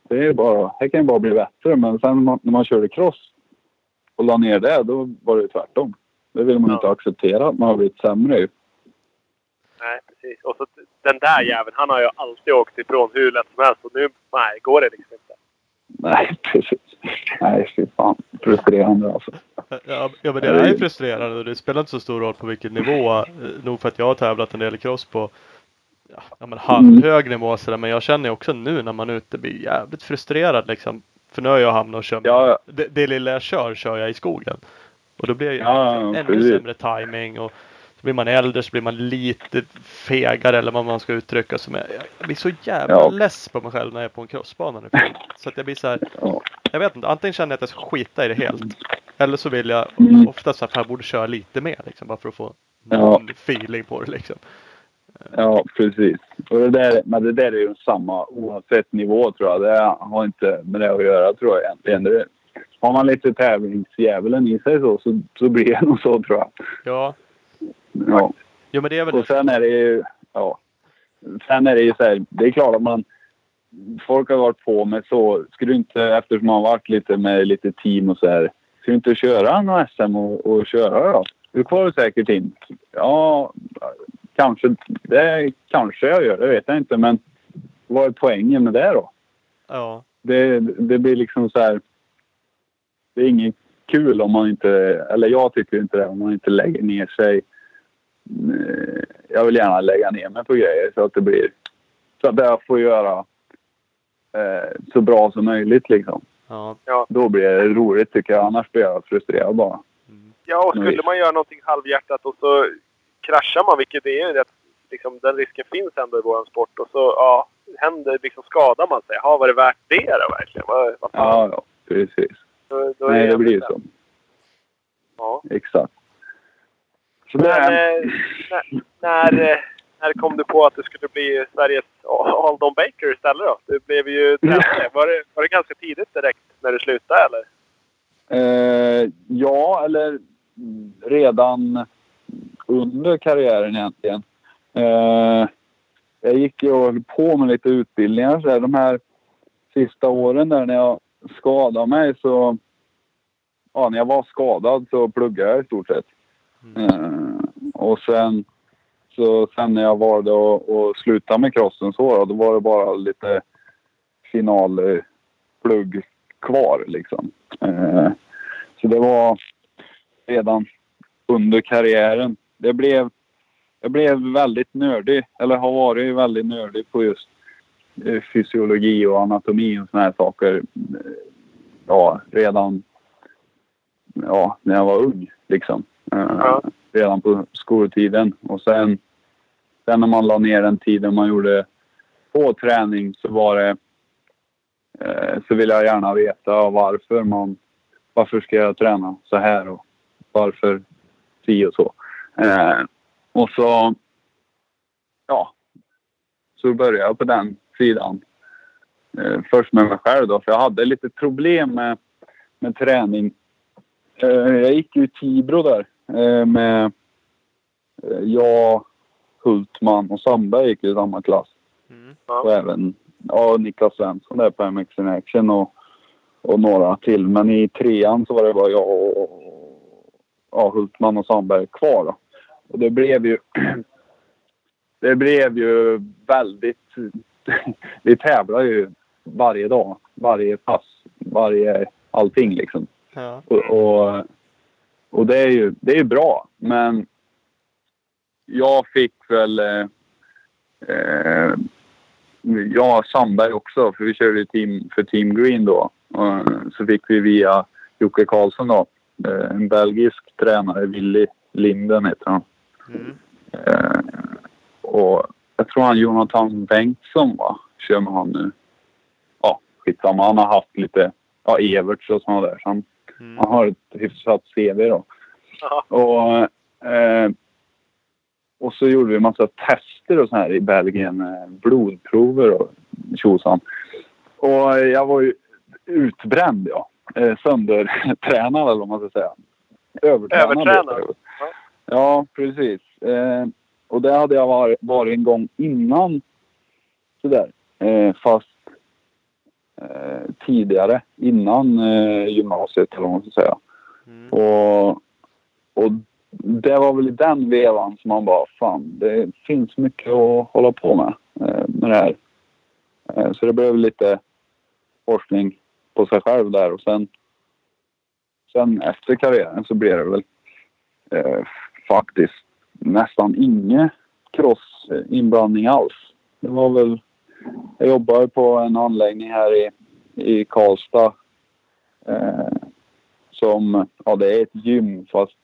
[SPEAKER 4] det, är bara, det kan ju bara bli bättre. Men sen när man, när man körde cross och la ner det, då var det tvärtom. Det vill man
[SPEAKER 3] Ja.
[SPEAKER 4] inte acceptera att man har blivit sämre ju.
[SPEAKER 3] Nej, precis. Och så den där jäveln, han har ju alltid åkt ifrån hur lätt som helst. Och nu, nej, går det liksom inte.
[SPEAKER 4] Nej, precis. Nej, fy fan. Frustrerande alltså.
[SPEAKER 2] Ja, ja men det är frustrerande och det spelar inte så stor roll på vilken nivå. eh, Nog för att jag har tävlat en del cross på ja, men halvhög nivå sådär. Men jag känner också nu när man är ute blir jävligt frustrerad liksom. För nu har jag hamnat och kört.
[SPEAKER 4] Ja.
[SPEAKER 2] Det, det lilla jag kör, kör jag i skogen. Och då blir jag ju
[SPEAKER 4] Ja,
[SPEAKER 2] ännu
[SPEAKER 4] precis.
[SPEAKER 2] sämre timing och blir man äldre så blir man lite fegare eller vad man ska uttrycka som är. Jag blir så jävla
[SPEAKER 4] Ja.
[SPEAKER 2] less på mig själv när jag är på en crossbana nu. Så att jag blir så här.
[SPEAKER 4] Ja.
[SPEAKER 2] Jag vet inte, antingen känner jag att jag ska skita i det helt. Eller så vill jag
[SPEAKER 4] Mm.
[SPEAKER 2] oftast att jag borde köra lite mer liksom, bara för att få
[SPEAKER 4] Ja.
[SPEAKER 2] någon feeling på det liksom.
[SPEAKER 4] Ja, precis. Och det där, men det där är ju samma oavsett nivå tror jag. Det har inte med det att göra tror jag egentligen. Det, har man lite tävlingsdjävulen i sig så, så, så blir det nog så tror jag.
[SPEAKER 2] Ja,
[SPEAKER 4] Ja.
[SPEAKER 2] jo men det är väl
[SPEAKER 4] Och sen är det ju, ja. Sen är det ju så här, det är klart att man, folk har varit på med så, ska du inte, eftersom man har varit lite med lite team och så här, ska du inte köra någon SM och, och köra då? Du kvalar säkert in. Ja, kanske, det kanske jag gör, det vet jag inte, men vad är poängen med det då?
[SPEAKER 2] ja,
[SPEAKER 4] Det, det blir liksom så här, det är inget kul om man inte, eller jag tycker inte det, om man inte lägger ner sig jag vill gärna lägga ner mig på grejer så att det blir så att jag får göra eh, så bra som möjligt liksom.
[SPEAKER 2] ja,
[SPEAKER 4] Då blir det roligt tycker jag. Annars blir jag frustrerad bara.
[SPEAKER 3] Ja, och skulle
[SPEAKER 4] Nej.
[SPEAKER 3] man göra någonting halvhjärtat och så kraschar man, vilket det är ju rätt, liksom, den risken finns ändå i vår sport. Och så ja, händer, liksom skadar man sig. Ja, var det värt det då verkligen? Vad, vad?
[SPEAKER 4] Ja, ja precis.
[SPEAKER 3] Då, då är
[SPEAKER 4] Nej, det blir
[SPEAKER 3] så.
[SPEAKER 4] så.
[SPEAKER 3] Ja.
[SPEAKER 4] Exakt.
[SPEAKER 3] Men eh, när, när, eh, när kom du på att du skulle bli Sveriges Aldon Baker istället då? Du blev ju tränare. Var det, var det ganska tidigt direkt när du slutade eller?
[SPEAKER 4] eh, ja, eller redan under karriären egentligen. Eh, jag gick ju och höll på med lite utbildningar. Så här, de här sista åren där när jag skadade mig så... Ja, när jag var skadad så pluggade jag i stort sett. Eh, och sen, så sen när jag valde att, att sluta med crossen så då, då var det bara lite finalplugg kvar liksom. Eh, så det var redan under karriären. Det blev, jag blev väldigt nördig, eller har varit väldigt nördig på just eh, fysiologi och anatomi och såna här saker. Eh, ja, redan ja, när jag var ung liksom. Eh,
[SPEAKER 3] ja.
[SPEAKER 4] Redan på skoltiden. Och sen, sen när man la ner den tiden man gjorde på träning så var det eh, så ville jag gärna veta varför man varför ska jag träna så här och varför si och så. Eh, och så ja, så började jag på den sidan. Eh, först med mig själv då, för jag hade lite problem med, med träning. Eh, jag gick ju i Tibro där med eh, jag, Hultman och Sandberg gick i samma klass.
[SPEAKER 2] Mm.
[SPEAKER 4] Och även ja, Niklas Svensson där på MX in Action och, och några till. Men i trean så var det bara jag och ja, Hultman och Sandberg kvar. Då. Och det blev ju det blev ju väldigt... Vi tävlar ju varje dag, varje pass, varje allting liksom.
[SPEAKER 2] Ja.
[SPEAKER 4] Och, och, och det är ju det är ju bra, men jag fick väl... Eh, eh, jag och Sandberg också, för vi körde team, för Team Green då. Och, så fick vi via Jocke Karlsson då, eh, en belgisk tränare, Willy Linden heter han.
[SPEAKER 2] Mm.
[SPEAKER 4] Eh, och jag tror han Jonathan Bengtsson va, kör med han nu. Ja, skitsamma. Han har haft lite ja, Everts och sådana där. Så han,
[SPEAKER 2] Mm.
[SPEAKER 4] han har ett hyfsat CV då.
[SPEAKER 3] Ja.
[SPEAKER 4] Och, eh, och så gjorde vi massa tester och så här i Belgien. eh, Blodprover och tjosan. Och jag var ju utbränd ja. Eh, söndertränad eller vad man ska säga. Övertränad.
[SPEAKER 3] Övertränad. Ja.
[SPEAKER 4] Ja, precis. Eh, och det hade jag varit, varit en gång innan. Sådär. Eh, fast tidigare. Innan eh, gymnasiet eller vad man ska säga.
[SPEAKER 2] Mm.
[SPEAKER 4] Och, och det var väl i den vevan som man bara, fan det finns mycket att hålla på med eh, med det här. Eh, så det blev lite forskning på sig själv där och sen, sen efter karriären så blev det väl eh, faktiskt nästan ingen crossinblandning alls. Det var väl, jag jobbade på en anläggning här i, i Karlstad eh, som, ja det är ett gym fast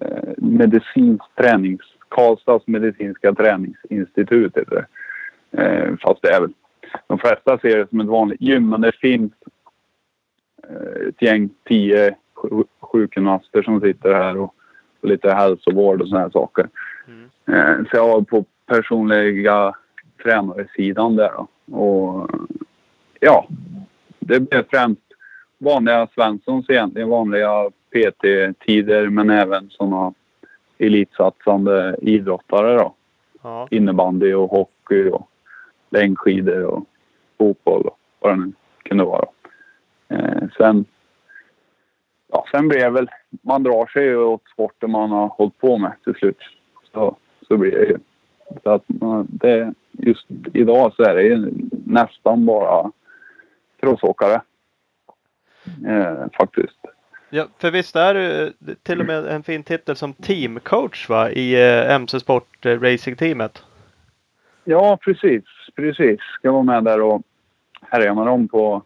[SPEAKER 4] eh, medicinsk tränings, Karlstads medicinska träningsinstitut heter det. Eh, fast det är väl, de flesta ser det som ett vanligt gym men det finns eh, ett gäng, tio sju- sjukgymnaster som sitter här och, och lite hälsovård och sådana här saker.
[SPEAKER 2] Mm.
[SPEAKER 4] Eh, så jag var på personliga tränarsidan där då. Och ja, det blev främst vanliga Svenssons egentligen. Vanliga PT-tider men även sådana elitsatsande idrottare då.
[SPEAKER 2] Ja.
[SPEAKER 4] Innebandy och hockey och längdskidor och fotboll och vad det nu kunde vara. Eh, sen, ja, sen blev väl, man drar sig ju åt sporten man har hållit på med till slut. Så, så blir det ju. Så att man, det, just idag så är det ju nästan bara crossåkare. Eh, faktiskt.
[SPEAKER 2] Ja, för visst är du till och med en fin titel som teamcoach va? i eh, MC Sport eh, Racing-teamet?
[SPEAKER 4] Ja, precis. Precis. Ska vara med där och härja med dem på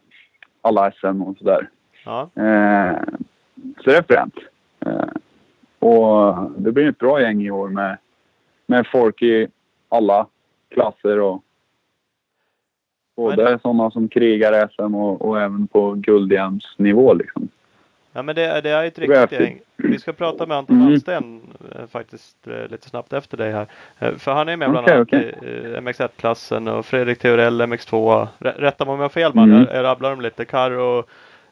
[SPEAKER 4] alla SM och sådär.
[SPEAKER 2] Ja.
[SPEAKER 4] Eh, så det är fränt. Eh, och det blir ett bra gäng i år med, med folk i alla klasser och både sådana som krigar SM och, och även på guldhjälmsnivå liksom.
[SPEAKER 2] Ja men det, är- det är ett riktigt gäng. Vi ska prata med Anton
[SPEAKER 4] Mm.
[SPEAKER 2] Hallsten eh, faktiskt eh, lite snabbt efter dig här. Eh, För han är med bland
[SPEAKER 4] Okej,
[SPEAKER 2] annat
[SPEAKER 4] okej.
[SPEAKER 2] i eh, MX1-klassen och Fredrik Theorell MX2. Rä- Rätta mig om jag har fel man.
[SPEAKER 4] Mm.
[SPEAKER 2] Jag, jag rabblar dem lite. Karo,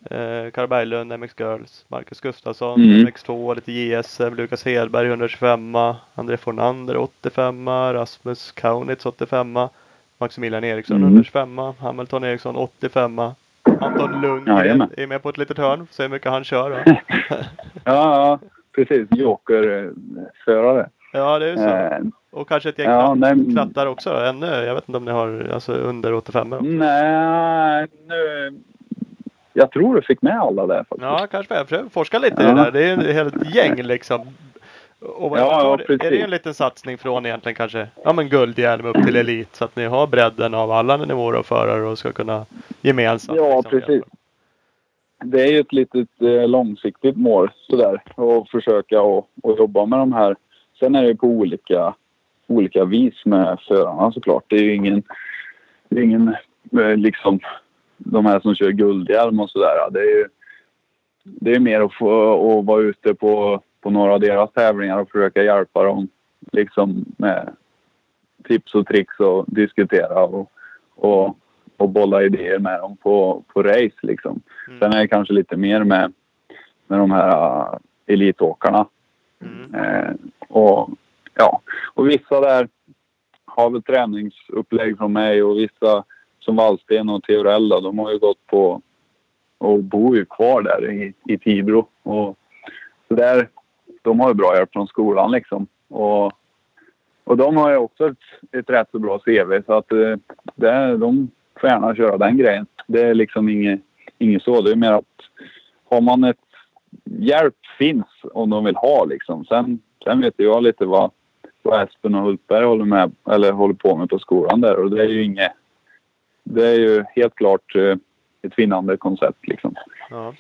[SPEAKER 2] eh, Berglund MX Girls. Marcus Gustafsson
[SPEAKER 4] Mm.
[SPEAKER 2] MX2. Lite JSM. Lukas Hedberg 125. André Fornander 85. Rasmus Kaunitz 85. Maximilian Eriksson
[SPEAKER 4] Mm.
[SPEAKER 2] 125. Hamilton Eriksson 85. Anton Lundgren
[SPEAKER 4] Jajamän.
[SPEAKER 2] är med på ett litet hörn. Se hur mycket han kör.
[SPEAKER 4] Ja, ja precis. Jokerförare.
[SPEAKER 2] Ja, det är ju så.
[SPEAKER 4] Eh,
[SPEAKER 2] Och kanske ett gäng
[SPEAKER 4] ja, nej,
[SPEAKER 2] krattar också ännu. Jag vet inte om ni har alltså under 85 också.
[SPEAKER 4] nej, nu... Jag tror du fick med alla där faktiskt.
[SPEAKER 2] Ja, kanske jag försöker forska lite i det där. Det är ju ett helt gäng liksom. Och
[SPEAKER 4] Ja, ja,
[SPEAKER 2] förstår, är det
[SPEAKER 4] precis.
[SPEAKER 2] en liten satsning från egentligen kanske ja, men guldhjälm upp till elit så att ni har bredden av alla nivåer av förare och ska kunna gemensamt.
[SPEAKER 4] Ja,
[SPEAKER 2] liksom,
[SPEAKER 4] precis.
[SPEAKER 2] hjälpa.
[SPEAKER 4] Det är ju ett litet eh, långsiktigt mål sådär. Att försöka och, och jobba med de här. Sen är det på olika, olika vis med förarna såklart. Det är ju ingen, det är ingen eh, liksom de här som kör guldhjälm och sådär. Det är ju det är mer att få att vara ute på, på några av deras tävlingar och försöka hjälpa dem liksom med tips och tricks och diskutera och, och, och bolla idéer med dem på, på race liksom.
[SPEAKER 2] Mm.
[SPEAKER 4] Sen är det kanske lite mer med, med de här uh, elitåkarna.
[SPEAKER 2] Mm.
[SPEAKER 4] Eh, och, ja. och vissa där har väl träningsupplägg från mig och vissa som Wallsten och Teorella, de har ju gått på och bor ju kvar där i, i Tibro. Och så där, de har ju bra hjälp från skolan liksom. Och, och de har ju också ett, ett rätt så bra CV så att eh, det, de får gärna köra den grejen. Det är liksom inget, inget så. Det är mer att har man ett hjälp finns om de vill ha liksom. Sen, sen vet jag lite vad, vad Espen och Hultberg håller, med, eller håller på med på skolan där och det är ju inget det är ju helt klart eh, ett vinnande koncept liksom.
[SPEAKER 2] Ja.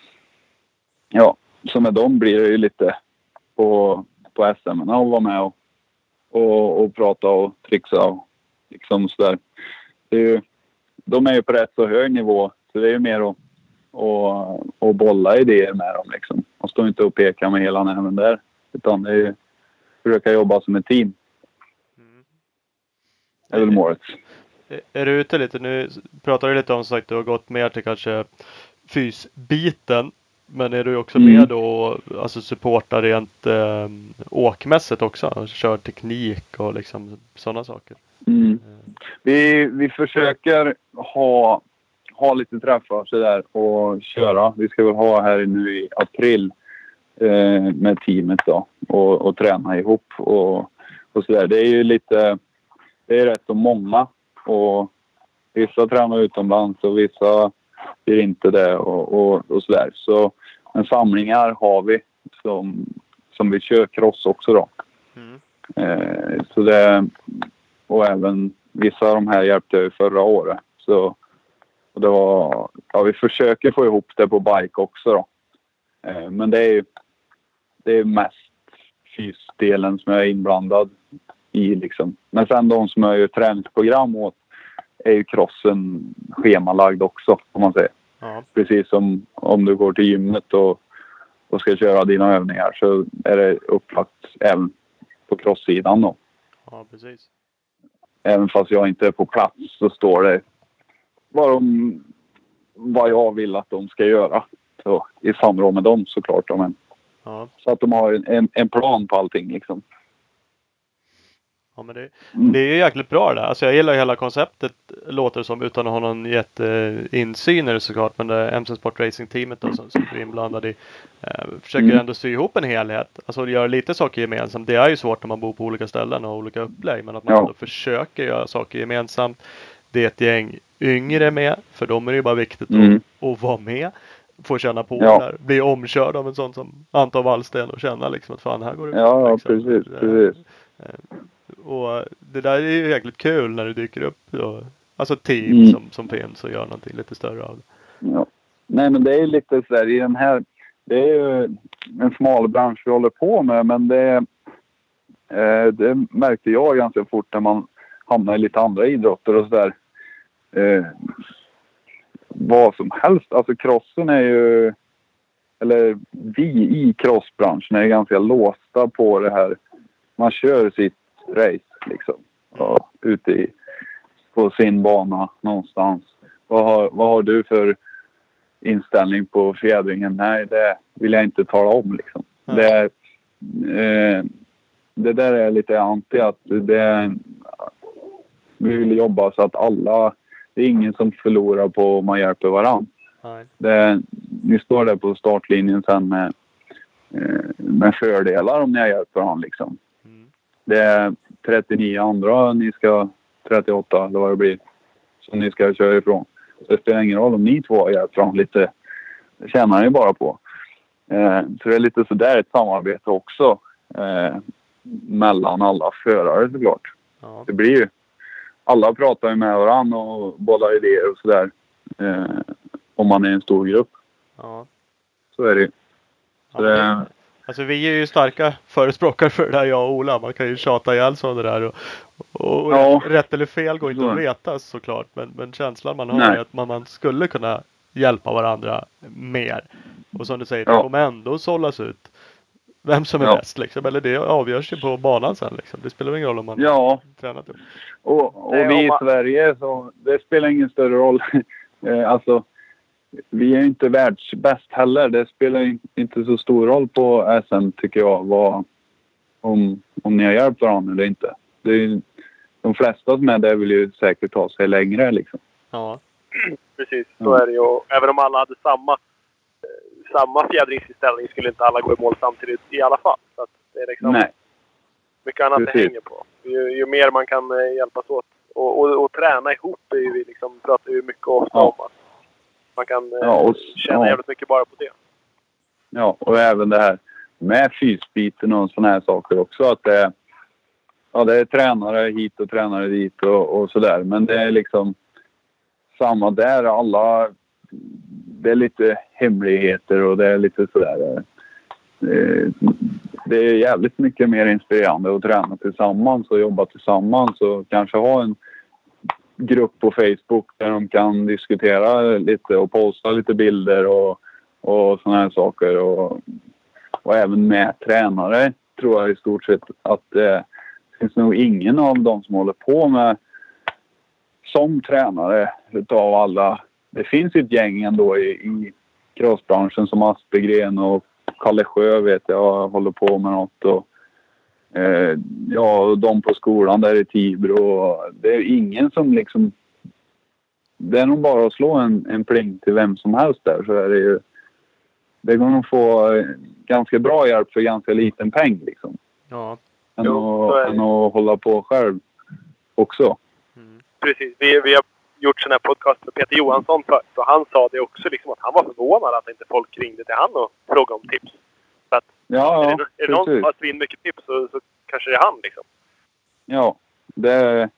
[SPEAKER 4] Ja, så med dem blir det ju lite på, på SM och vara med och, och, och prata och trixa och liksom sådär. Det är ju, de är ju på rätt så hög nivå så det är ju mer att och, och bolla idéer med dem. Liksom. Man står inte och pekar med hela näven där. Utan det är ju försöka jobba som ett team. Det är väl målet.
[SPEAKER 2] Är du ute lite nu? Pratar du lite om sagt du har gått mer till kanske fysbiten. Men är du också
[SPEAKER 4] Mm.
[SPEAKER 2] med och alltså supportar rent eh, åkmässigt också? Och kör teknik och liksom sådana saker?
[SPEAKER 4] Mm. Vi, vi försöker ha, ha lite träffar så där och köra. Vi ska väl ha här nu i april eh, med teamet då och, och träna ihop och, och så där. Det är ju lite, det är rätt så många och vissa tränar utomlands och vissa gör inte det och, och, och så där. Så men samlingar har vi som, som vi kör cross också då.
[SPEAKER 2] Mm.
[SPEAKER 4] Eh, så det, och även vissa av de här hjälpte jag ju förra året. Så och det var, ja, vi försöker få ihop det på bike också då. Eh, men det är ju det är mest fysdelen som jag är inblandad i liksom. Men sen de som jag gör träningsprogram åt är ju crossen schemalagd också om man säger.
[SPEAKER 2] Ja.
[SPEAKER 4] Precis som om du går till gymmet och, och ska köra dina övningar så är det upplagt även på crosssidan då.
[SPEAKER 2] ja, precis.
[SPEAKER 4] Även fast jag inte är på plats så står det vad, de, vad jag vill att de ska göra. Så, I samråd med dem såklart. Men,
[SPEAKER 2] Ja.
[SPEAKER 4] så att de har en- en, en plan på allting liksom.
[SPEAKER 2] Ja, men det,
[SPEAKER 4] Mm.
[SPEAKER 2] det är ju jäkligt bra det. Alltså jag gillar hela konceptet låter det som utan att ha någon jätteinsyn i det såklart. Men det MC Sport Racing teamet då som, som är inblandad i. Eh, försöker
[SPEAKER 4] Mm.
[SPEAKER 2] ändå sy ihop en helhet. Alltså göra lite saker gemensamt. Det är ju svårt när man bor på olika ställen och har olika upplägg. Men att man
[SPEAKER 4] Ja.
[SPEAKER 2] ändå försöker göra saker gemensamt. Det är ett gäng yngre med. För dem är det ju bara viktigt
[SPEAKER 4] Mm.
[SPEAKER 2] att, att vara med. Få känna på
[SPEAKER 4] Ja.
[SPEAKER 2] där. Bli omkörd av en sån som Anton Wallsten och känna liksom att fan här går det
[SPEAKER 4] Ja,
[SPEAKER 2] liksom.
[SPEAKER 4] precis.
[SPEAKER 2] Eh,
[SPEAKER 4] precis.
[SPEAKER 2] Och det där är ju jäkligt kul när det dyker upp. Då. Alltså team
[SPEAKER 4] Mm.
[SPEAKER 2] som, som finns och gör någonting lite större av det.
[SPEAKER 4] Ja. Nej men det är lite sådär i den här. Det är ju en smal bransch vi håller på med men det, eh, det märkte jag ganska fort när man hamnar i lite andra idrotter och sådär. Eh, vad som helst. Alltså crossen är ju eller vi i crossbranschen är ganska låsta på det här. Man kör sitt race liksom. Ja, ute i, på sin bana någonstans. Vad har, vad har du för inställning på fjädringen? Nej, det vill jag inte tala om liksom.
[SPEAKER 2] Nej.
[SPEAKER 4] Det, är, eh, det där är lite anti att det, vi vill jobba så att alla, det är ingen som förlorar på om man hjälper varandra.
[SPEAKER 2] Nej.
[SPEAKER 4] Det, ni står där på startlinjen sen med, eh, med fördelar om ni har hjälpt varandra liksom. Det är 39 andra ni ska, 38 eller vad det blir, som ni ska köra ifrån. Så det spelar ingen roll om ni två har hjälpt varandra lite. Det tjänar ni bara på. Eh, så det är lite sådär ett samarbete också. Eh, mellan alla förare såklart.
[SPEAKER 2] Ja.
[SPEAKER 4] Det blir ju... Alla pratar ju med varandra och bollar idéer och sådär. Eh, om man är en stor grupp.
[SPEAKER 2] Ja.
[SPEAKER 4] Så är det ju.
[SPEAKER 2] Ja,
[SPEAKER 4] Så det,
[SPEAKER 2] det, alltså vi är ju starka förespråkare för det där jag och Ola. Man kan ju tjata ihjäl sig om det där. Och, och
[SPEAKER 4] Ja.
[SPEAKER 2] rätt eller fel går inte att veta såklart. Men, men känslan man har
[SPEAKER 4] Nej.
[SPEAKER 2] är att man, man skulle kunna hjälpa varandra mer. Och som du säger, det
[SPEAKER 4] Ja.
[SPEAKER 2] kommer ändå sållas ut vem som är
[SPEAKER 4] Ja.
[SPEAKER 2] bäst liksom. Eller det avgörs ju på banan sen liksom. Det spelar ingen roll om man
[SPEAKER 4] ja,
[SPEAKER 2] tränat upp.
[SPEAKER 4] Och, och
[SPEAKER 3] Nej,
[SPEAKER 4] vi i Sverige, så det spelar ingen större roll. Eh, alltså, vi är inte världsbäst heller. Det spelar in- inte så stor roll på SM tycker jag. Vad, om, om ni har hjälpt varandra eller inte. Det är, de flesta som är där vill ju säkert ta sig längre liksom.
[SPEAKER 2] Ja.
[SPEAKER 3] Precis, så
[SPEAKER 4] Ja.
[SPEAKER 3] är det ju. Även om alla hade samma, eh, samma fjädringsinställning skulle inte alla gå i mål samtidigt i alla fall. Så att det är liksom
[SPEAKER 4] Nej,
[SPEAKER 3] mycket annat det
[SPEAKER 4] precis.
[SPEAKER 3] hänger på. Ju, ju mer man kan eh, hjälpas åt och, och, och träna ihop är ju vi liksom, pratar ju mycket ofta
[SPEAKER 4] Ja.
[SPEAKER 3] om. Att man kan eh,
[SPEAKER 4] Ja, och-
[SPEAKER 3] tjäna
[SPEAKER 4] ja.
[SPEAKER 3] jävligt mycket bara på det.
[SPEAKER 4] ja, och även det här med fysbiten och sådana här saker också. Att det, ja, det är tränare hit och tränare dit och, och sådär. Men det är liksom samma där. Alla, det är lite hemligheter och det är lite sådär. eh, Det är jävligt mycket mer inspirerande att träna tillsammans och jobba tillsammans och kanske ha en grupp på Facebook där de kan diskutera lite och posta lite bilder och, och sådana här saker. Och, och även med tränare tror jag i stort sett att det finns nog ingen av dem som håller på med som tränare utav alla. Det finns ett gäng ändå i, i crossbranschen som Aspegren och Kalle Sjö vet jag håller på med något. Och, eh, ja, de på skolan där i Tibro. Det är ingen som liksom... Det är nog bara att slå en, en pling till vem som helst där så är det ju... Det går nog att få ganska bra hjälp för ganska liten peng liksom.
[SPEAKER 2] Ja.
[SPEAKER 4] Än,
[SPEAKER 3] Jo,
[SPEAKER 4] att, än att hålla på själv också.
[SPEAKER 3] Precis. Vi, vi har gjort sån här podcast med Peter Johansson förut och han sa det också liksom att han var förvånad att inte folk ringde till han och frågade om tips.
[SPEAKER 4] Ja,
[SPEAKER 3] är
[SPEAKER 4] ja,
[SPEAKER 3] det, är det någon som har mycket tips så, så kanske det är han liksom.
[SPEAKER 4] Ja, det,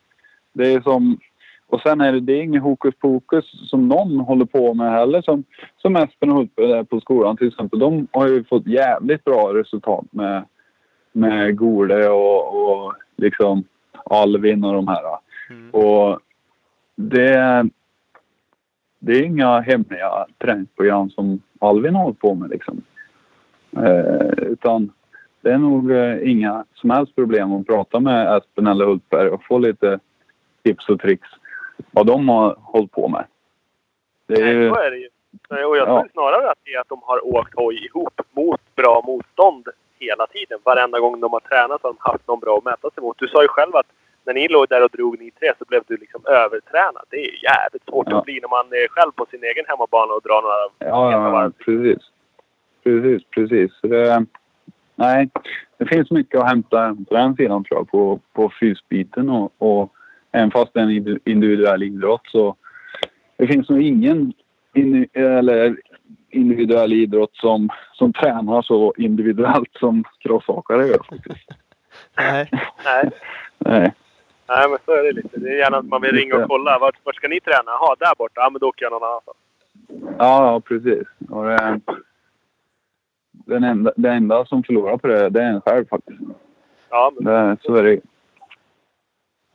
[SPEAKER 4] det är som... Och sen är det, det är inget hokus pokus som någon håller på med heller. Som, som Espen och Hultberg där på skolan till exempel. De har ju fått jävligt bra resultat med, med Gole och, och liksom Alvin och de här.
[SPEAKER 2] Mm.
[SPEAKER 4] Och det, det är inga hemliga träningsprogram som Alvin håller på med liksom. Eh, utan det är nog eh, inga som helst problem att prata med Espen eller Hultberg och få lite tips och tricks vad de har hållit på med. Det är
[SPEAKER 3] Nej,
[SPEAKER 4] ju,
[SPEAKER 3] så är det ju. Nej, Och jag
[SPEAKER 4] Ja.
[SPEAKER 3] tror snarare att det är att de har åkt hoj ihop mot bra motstånd hela tiden. Varenda gång de har tränat har de haft någon bra att mäta sig mot. Du sa ju själv att när ni låg där och drog ni tre så blev du liksom övertränad. Det är ju jävligt svårt
[SPEAKER 4] Ja.
[SPEAKER 3] att bli när man är själv på sin egen hemmabana och drar några
[SPEAKER 4] ja, ja,
[SPEAKER 3] varv.
[SPEAKER 4] precis. Precis, precis. Det, nej, det finns mycket att hämta på den sidan tror jag på, på fysbiten och, och även fast det är en indi- individuell idrott så det finns nog ingen in, eller individuell idrott som, som tränar så individuellt som crossåkare gör faktiskt.
[SPEAKER 2] Nej.
[SPEAKER 3] Nej.
[SPEAKER 4] Nej.
[SPEAKER 3] Nej, men så är det lite. Det är gärna att man vill ringa och kolla. Vart, vart ska ni träna? Jaha, där borta. Ja, men då åker jag någon annanstans.
[SPEAKER 4] Ja, ja precis. Och det, den enda, det enda som förlorar på det, det är en själv faktiskt.
[SPEAKER 3] Ja, men
[SPEAKER 4] Det, så är det.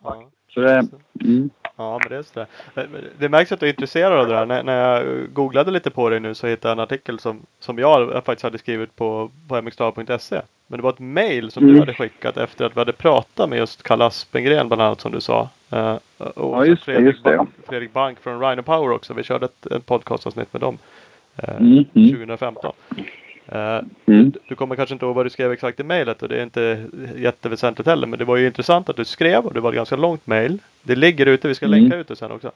[SPEAKER 2] Ja.
[SPEAKER 4] Så det, mm.
[SPEAKER 2] Ja, men det är så där. Eh, Det märks att du är intresserad av det här. När, när jag googlade lite på dig nu så hittade jag en artikel som, som jag faktiskt hade skrivit på, på mxstar.se. Men det var ett mail som du
[SPEAKER 4] Mm.
[SPEAKER 2] hade skickat efter att vi hade pratat med just Kalle Aspengren bland annat som du sa. Eh, och
[SPEAKER 4] Ja, just
[SPEAKER 2] Fredrik,
[SPEAKER 4] just det.
[SPEAKER 2] Bank, Fredrik Bank från Rhino Power också. Vi körde ett, ett podcastavsnitt med dem. eh,
[SPEAKER 4] Mm, mm.
[SPEAKER 2] 2015. Eh,
[SPEAKER 4] Mm.
[SPEAKER 2] du kommer kanske inte ihåg vad du skrev exakt i mejlet och det är inte jätteväsentligt heller. Men det var ju intressant att du skrev och det var ett ganska långt mejl. Det ligger ute, vi ska
[SPEAKER 4] Mm.
[SPEAKER 2] länka ut det sen också.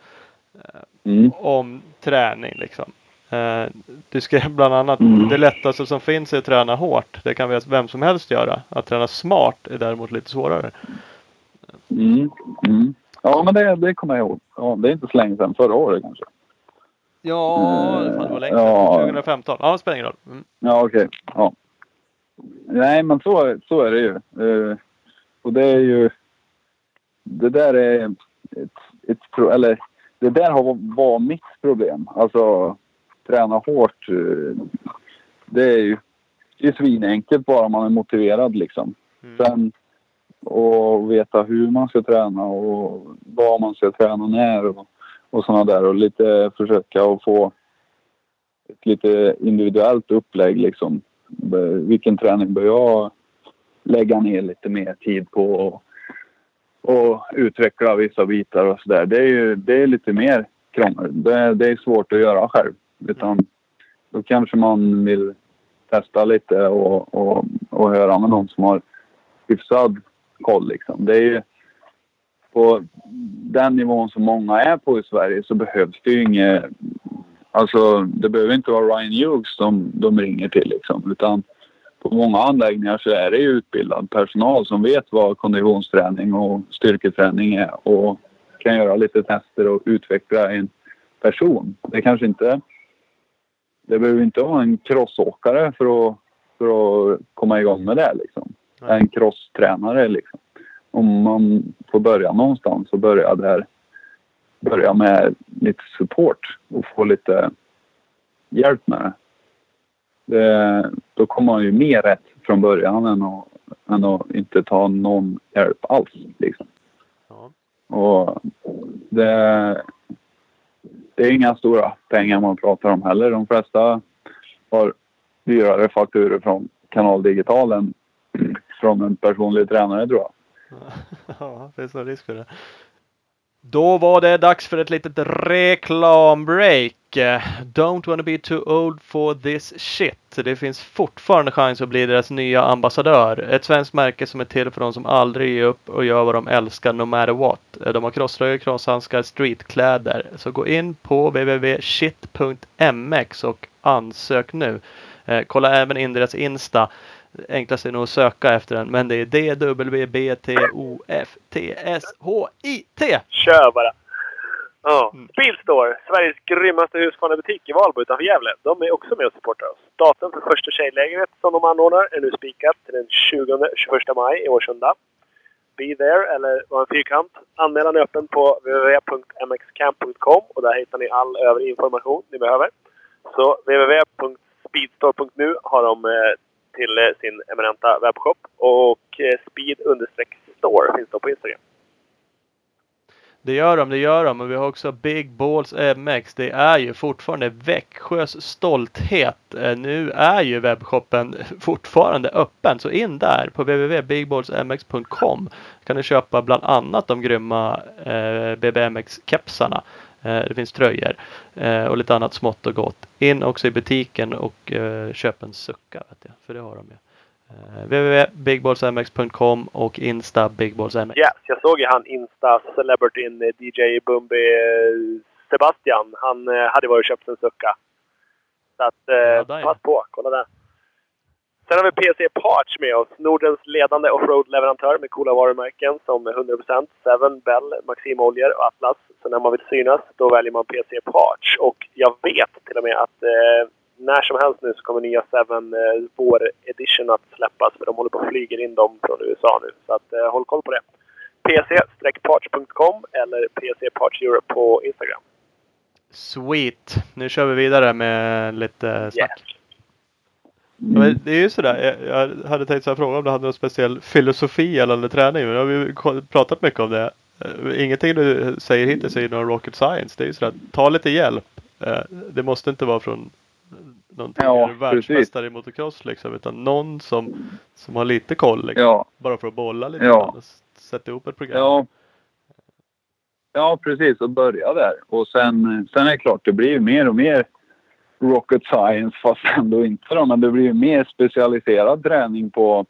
[SPEAKER 4] Mm.
[SPEAKER 2] Om träning liksom. Eh, Du skrev bland annat
[SPEAKER 4] Mm.
[SPEAKER 2] det lättaste som finns är att träna hårt. Det kan vem som helst göra. Att träna smart är däremot lite svårare.
[SPEAKER 4] Mm. Mm. Ja, men det, det kommer jag ihåg. Ja, det är inte så länge sedan. Förra året kanske.
[SPEAKER 2] Ja,
[SPEAKER 4] Eh,
[SPEAKER 2] fan, det var länge
[SPEAKER 4] ja.
[SPEAKER 2] sedan. 2015. Ja, det spelar ingen roll. Mm.
[SPEAKER 4] Ja, okej. Ja. Nej, men så, så är det ju. Eh, och det är ju... Det där är ett, ett pro, eller det där har var mitt problem. Alltså träna hårt. eh, Det är ju det är svinenkelt bara man är motiverad liksom.
[SPEAKER 2] Mm.
[SPEAKER 4] Sen och veta hur man ska träna och vad man ska träna när och, och sådana där och lite försöka att få ett lite individuellt upplägg liksom. Vilken träning bör jag lägga ner lite mer tid på och, och utveckla vissa bitar och sådär. Det är ju det är lite mer krångel. Det, det är svårt att göra själv. Utan då kanske man vill testa lite och, och, och höra med någon som har hyfsad koll liksom. Det är ju på den nivån som många är på i Sverige så behövs det ju inget Alltså det behöver inte vara Ryan Hughes som de ringer till liksom. Utan på många anläggningar så är det ju utbildad personal som vet vad konditionsträning och styrketräning är och kan göra lite tester och utveckla en person. Det kanske inte... Det behöver inte vara en crossåkare för att, för att komma igång med det liksom. En crosstränare liksom. Om man får börja någonstans så börja där börja med lite support och få lite hjälp med det. det. Då kommer man ju mer rätt från början än att, än att inte ta någon hjälp alls. Liksom.
[SPEAKER 2] Ja.
[SPEAKER 4] Och det, det är inga stora pengar man pratar om heller. De flesta har dyrare fakturer från Kanal Digital än från en personlig tränare tror jag.
[SPEAKER 2] Ja, det finns nog risk för det. Då var det dags för ett litet reklambreak. Don't wanna be too old for this shit. Det finns fortfarande chans att bli deras nya ambassadör. Ett svenskt märke som är till för de som aldrig ger upp och gör vad de älskar no matter what. De har crosströjor, crosshandskar, streetkläder. Så gå in på www.shit.mx och ansök nu. Eh, kolla även in deras Insta enklast är nog att söka efter den. Men det är D-W-B-T-O-F-T-S-H-I-T.
[SPEAKER 3] Kör bara! Ja.
[SPEAKER 2] Mm.
[SPEAKER 3] Bilstore, Sveriges grymmaste Husqvarna-butik i Valbo utanför Gävle. De är också med och supportar oss. Datum för första tjejlägret som de anordnar är nu spikat till den 20-21 maj i Årsunda. Be there eller var en fyrkant. Anmälan är öppen på www.mxcamp.com och där hittar ni all övrig information ni behöver. Så www.speedstore.nu har de eh, till eh, sin eminenta webbshop och eh, speed-store finns då på Instagram.
[SPEAKER 2] Det gör de, det gör de. Och vi har också Big Balls MX. Det är ju fortfarande Växjös stolthet. Eh, nu är ju webbshoppen fortfarande öppen. Så in där på www.bigballsmx.com kan du köpa bland annat de grymma BBMX-kepsarna. Eh, det finns tröjor eh, och lite annat smått och gott. In också i butiken och eh, köp en sucka. Vet jag, för det har de ju. Www.bigballsmx.com och Insta bigballsmx.
[SPEAKER 3] Yes, jag såg ju han Insta-celebrityn eh, DJ Bumbi Sebastian. Han hade varit och köpt en sucka. Så att,
[SPEAKER 2] Ja, ja.
[SPEAKER 3] pass på. Kolla där. Sen har vi PC Parts med oss. Nordens ledande offroad-leverantör med coola varumärken som 100% Seven, Bell, Maxim Oljor och Atlas. Så när man vill synas, då väljer man PC Parts. Och jag vet till och med att eh, när som helst nu så kommer nya Seven eh, vår edition att släppas. För de håller på att flyga in dem från USA nu. Så att, eh, håll koll på det. pc-parts.com eller PC Parts Europe på Instagram.
[SPEAKER 2] Sweet! Nu kör vi vidare med lite snack.
[SPEAKER 3] Yes.
[SPEAKER 2] Men det är ju sådär. Jag hade tänkt så här fråga om du hade någon speciell filosofi eller träning. Men nu har vi ju pratat mycket om det. Eh, Ingenting du säger hittills är ju någon rocket science. Det är ju sådär. Ta lite hjälp. Eh, Det måste inte vara från någon
[SPEAKER 4] Ja,
[SPEAKER 2] världsmästare i motocross liksom. Utan någon som, som har lite koll. Liksom.
[SPEAKER 4] Ja,
[SPEAKER 2] Bara för att bolla lite
[SPEAKER 4] Ja.
[SPEAKER 2] sätta ihop ett program.
[SPEAKER 4] ja. Ja, precis. Och börja där. Och sen, sen är det klart, det blir mer och mer rocket science fast ändå inte då. Men det blir ju mer specialiserad träning på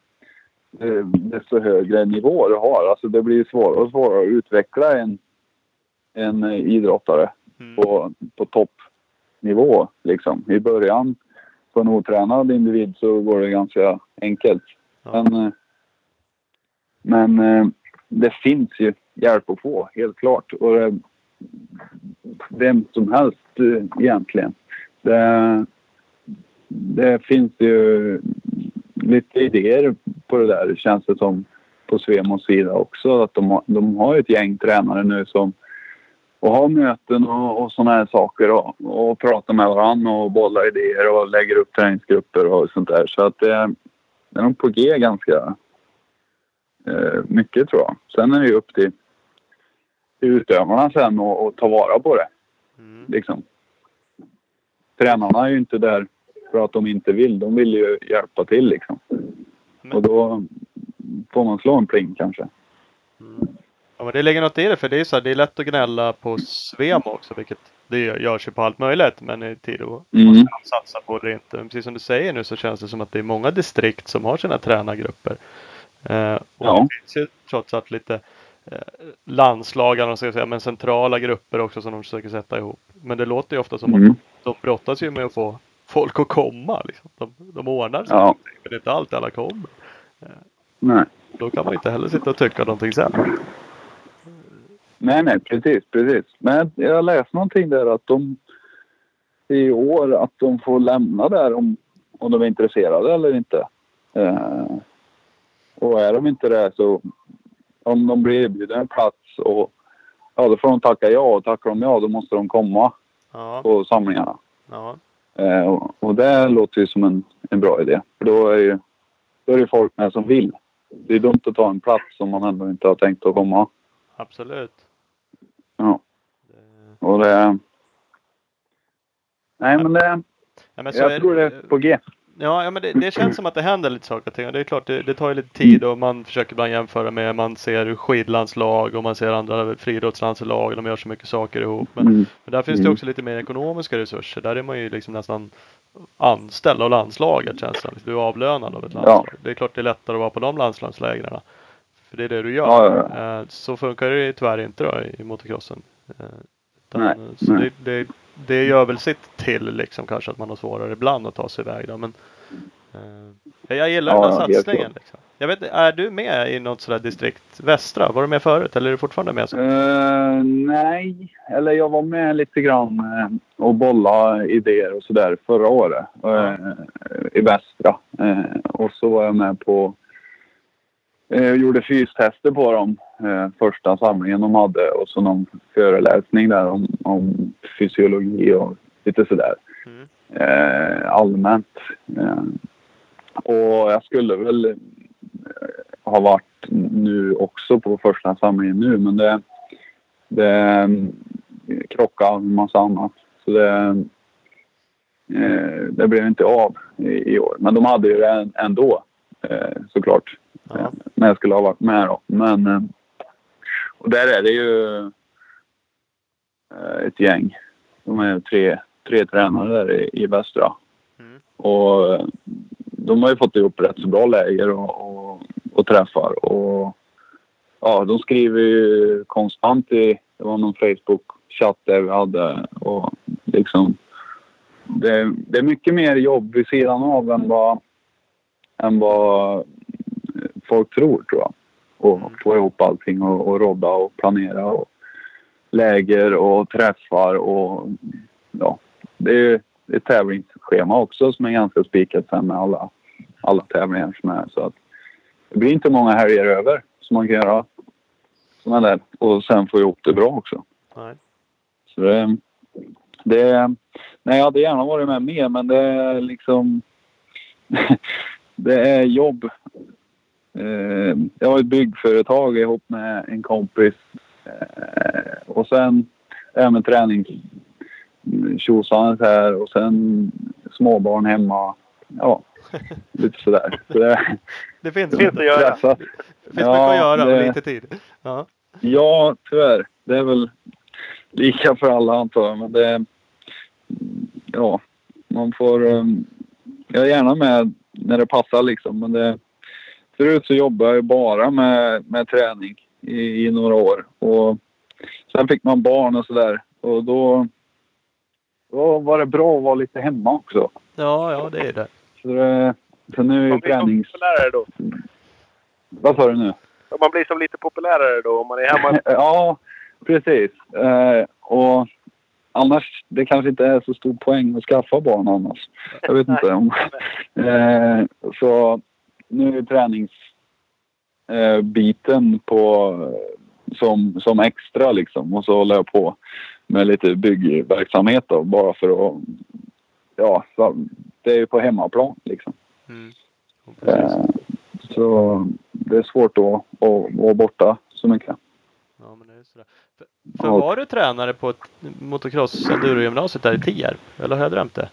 [SPEAKER 4] eh, desto högre nivå du har. Alltså det blir svårare och svårare att utveckla en, en eh, idrottare
[SPEAKER 2] Mm.
[SPEAKER 4] på, på toppnivå. Liksom. I början på en otränad individ så går det ganska enkelt.
[SPEAKER 2] Ja.
[SPEAKER 4] Men, eh, men eh, det finns ju hjälp att få, helt klart. Och det, vem som helst egentligen. Det, det finns ju lite idéer på det där, känns det som, på Svemos sida också. Att de, har- de har ju ett gäng tränare nu som och har möten och, och sådana här saker och, och pratar med varandra och bollar idéer och lägger upp träningsgrupper och sånt där. Så att det, det är nog på G ganska eh, mycket tror jag. Sen är det ju upp till, utövarna sen att ta vara på det.
[SPEAKER 2] Mm.
[SPEAKER 4] Liksom. Tränarna är ju inte där för att de inte vill. De vill ju hjälpa till liksom.
[SPEAKER 2] Men-
[SPEAKER 4] Och då får man slå en pling kanske.
[SPEAKER 2] Ja, men det ligger något i det. För det är så här, det är lätt att gnälla på Svemo också. Vilket det gör- görs ju på allt möjligt. Men i tid och
[SPEAKER 4] Mm.
[SPEAKER 2] måste man satsa på det inte. Men precis som du säger nu så känns det som att det är många distrikt som har sina tränargrupper. Eh, och
[SPEAKER 4] Ja.
[SPEAKER 2] det finns ju trots allt lite eh, landslag, eller säga, men centrala grupper också som de försöker sätta ihop. Men det låter ju ofta som
[SPEAKER 4] Mm.
[SPEAKER 2] att de brottas ju med att få folk att komma. Liksom. De, de ordnar sig.
[SPEAKER 4] Ja.
[SPEAKER 2] Men det är inte alltid alla kommer.
[SPEAKER 4] Nej.
[SPEAKER 2] Då kan man inte heller sitta och tycka någonting sen.
[SPEAKER 4] Nej, nej, precis, precis. Men jag läste någonting där att de i år att de får lämna där om, om de är intresserade eller inte. Eh, och är de inte det så om de blir erbjudna en plats och ja, då får de tacka ja och tackar de ja då måste de komma
[SPEAKER 2] Ja,
[SPEAKER 4] på samlingarna.
[SPEAKER 2] ja.
[SPEAKER 4] Eh, och, och det låter ju som en, en bra idé. För då är ju då är det folk med som vill. Det är dumt att ta en plats om man ändå inte har tänkt att komma.
[SPEAKER 2] Absolut.
[SPEAKER 4] Ja. Och det... Nej, men det...
[SPEAKER 2] Ja, men
[SPEAKER 4] Jag tror det är på G.
[SPEAKER 2] Ja, ja men det, det känns som att det händer lite saker och ting. Det är klart, det, det tar ju lite tid och man försöker ibland jämföra med, man ser skidlandslag och man ser andra friidrottslandslag. De gör så mycket saker ihop. Men,
[SPEAKER 4] Mm.
[SPEAKER 2] men där finns det
[SPEAKER 4] Mm.
[SPEAKER 2] också lite mer ekonomiska resurser. Där är man ju liksom nästan anställd av landslaget känns det. Du är avlönad av ett landslag. Det är klart det är lättare att vara på de landslagslägren. För det är det du gör.
[SPEAKER 4] Ja, ja,
[SPEAKER 2] Eh, Så funkar det tyvärr inte då i motocrossen. Eh,
[SPEAKER 4] Nej,
[SPEAKER 2] Så
[SPEAKER 4] nej.
[SPEAKER 2] det, det, det gör väl sitt till liksom kanske att man har svårare ibland att ta sig iväg då. Men, jag gillar
[SPEAKER 4] Ja,
[SPEAKER 2] den här satsningen. Liksom. Jag vet är du med i något sådär distrikt västra? Var du med förut eller är du fortfarande med? Så?
[SPEAKER 4] Eh, nej, eller jag var med lite grann eh, och bolla idéer och sådär förra året eh, i Västra. Eh, och så var jag med på eh, gjorde fystester på dem eh, första samlingen de hade och så någon föreläsning där om, om fysiologi och lite sådär
[SPEAKER 2] Mm.
[SPEAKER 4] Eh, allmänt. Eh, och jag skulle väl eh, ha varit nu också på första samlingen nu men det, det eh, krockade med massa annat. Så det, eh, det blev inte av i, i år. Men de hade ju det än- ändå eh, såklart.
[SPEAKER 2] Ja.
[SPEAKER 4] Men jag skulle ha varit med då. Men och där är det ju ett gäng. De är tre, tre tränare där i, i Västra.
[SPEAKER 2] Mm.
[SPEAKER 4] Och de har ju fått ihop rätt så bra läger och, och, och träffar. Och ja, de skriver ju konstant i, det var någon Facebook-chatt där vi hade och liksom det, det är mycket mer jobb vid sidan av än vad, än vad folk tror tror jag. Och få ihop allting och, och rodda och planera och läger och träffar och ja, det är ett tävlingsschema också som är ganska spikat sen med alla, alla tävlingar som är. Så att det blir inte många helger över som man kan göra som är där och sen få ihop det bra också.
[SPEAKER 2] Nej.
[SPEAKER 4] Så det, det, nej, jag hade gärna varit med mer men det är liksom det är jobb. Eh, jag har ett byggföretag ihop med en kompis eh, och sen även träning tjosandet här och sen småbarn hemma. Ja, lite sådär. Så det,
[SPEAKER 2] Det finns,
[SPEAKER 3] finns att göra.
[SPEAKER 4] pressat.
[SPEAKER 2] det finns mycket att göra och
[SPEAKER 4] det-
[SPEAKER 2] lite tid. Ja.
[SPEAKER 4] Ja, tyvärr. Det är väl lika för alla antar jag. Men det... Ja, man får... um, Jag är gärna med när det passar liksom. Men det, förut så jobbade jag bara med, med träning i, i några år. Och sen fick man barn och sådär. Och då, då var det bra att vara lite hemma också.
[SPEAKER 2] ja, ja det är det.
[SPEAKER 4] Så, det, så nu är tränings...
[SPEAKER 3] populärare då.
[SPEAKER 4] Vad sa du nu?
[SPEAKER 3] Man blir som lite populärare då om man är hemma.
[SPEAKER 4] ja, precis. Eh, och annars, det kanske inte är så stor poäng att skaffa barn annars. Jag vet inte om... Eh, så nu är träningsbiten eh, på som, som extra liksom. Och så håller jag på med lite byggverksamhet då, bara för att... Ja, det är ju på hemmaplan liksom.
[SPEAKER 2] Mm.
[SPEAKER 4] Eh, så det är svårt att, att vara borta så mycket.
[SPEAKER 2] Ja, men det är sådär. För, för
[SPEAKER 4] Ja.
[SPEAKER 2] var du tränare på ett motocross endurogymnasiet där i Tierp? Eller har jag drömt det?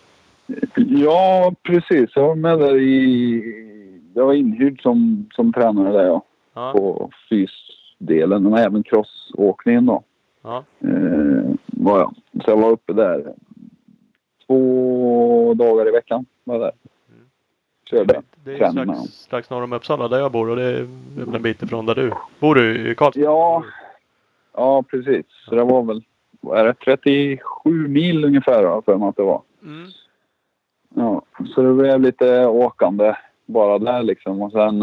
[SPEAKER 4] Ja, precis. Jag var med där i... Jag var inhyrd som, som tränare där ja.
[SPEAKER 2] Ja.
[SPEAKER 4] På fysdelen och även crossåkningen då.
[SPEAKER 2] Ja.
[SPEAKER 4] Eh, var jag. Så jag var uppe där två dagar i veckan. Var jag där.
[SPEAKER 2] Mm.
[SPEAKER 4] Körde.
[SPEAKER 2] Det är strax, strax norr om Uppsala där jag bor och det är en bit ifrån där du bor. du i Karlstad?
[SPEAKER 4] Ja. Ja, precis. Så det var väl, vad är det, 37 mil ungefär har för mig att det var.
[SPEAKER 2] Mm.
[SPEAKER 4] Ja, så det blev lite åkande bara där liksom. Och sen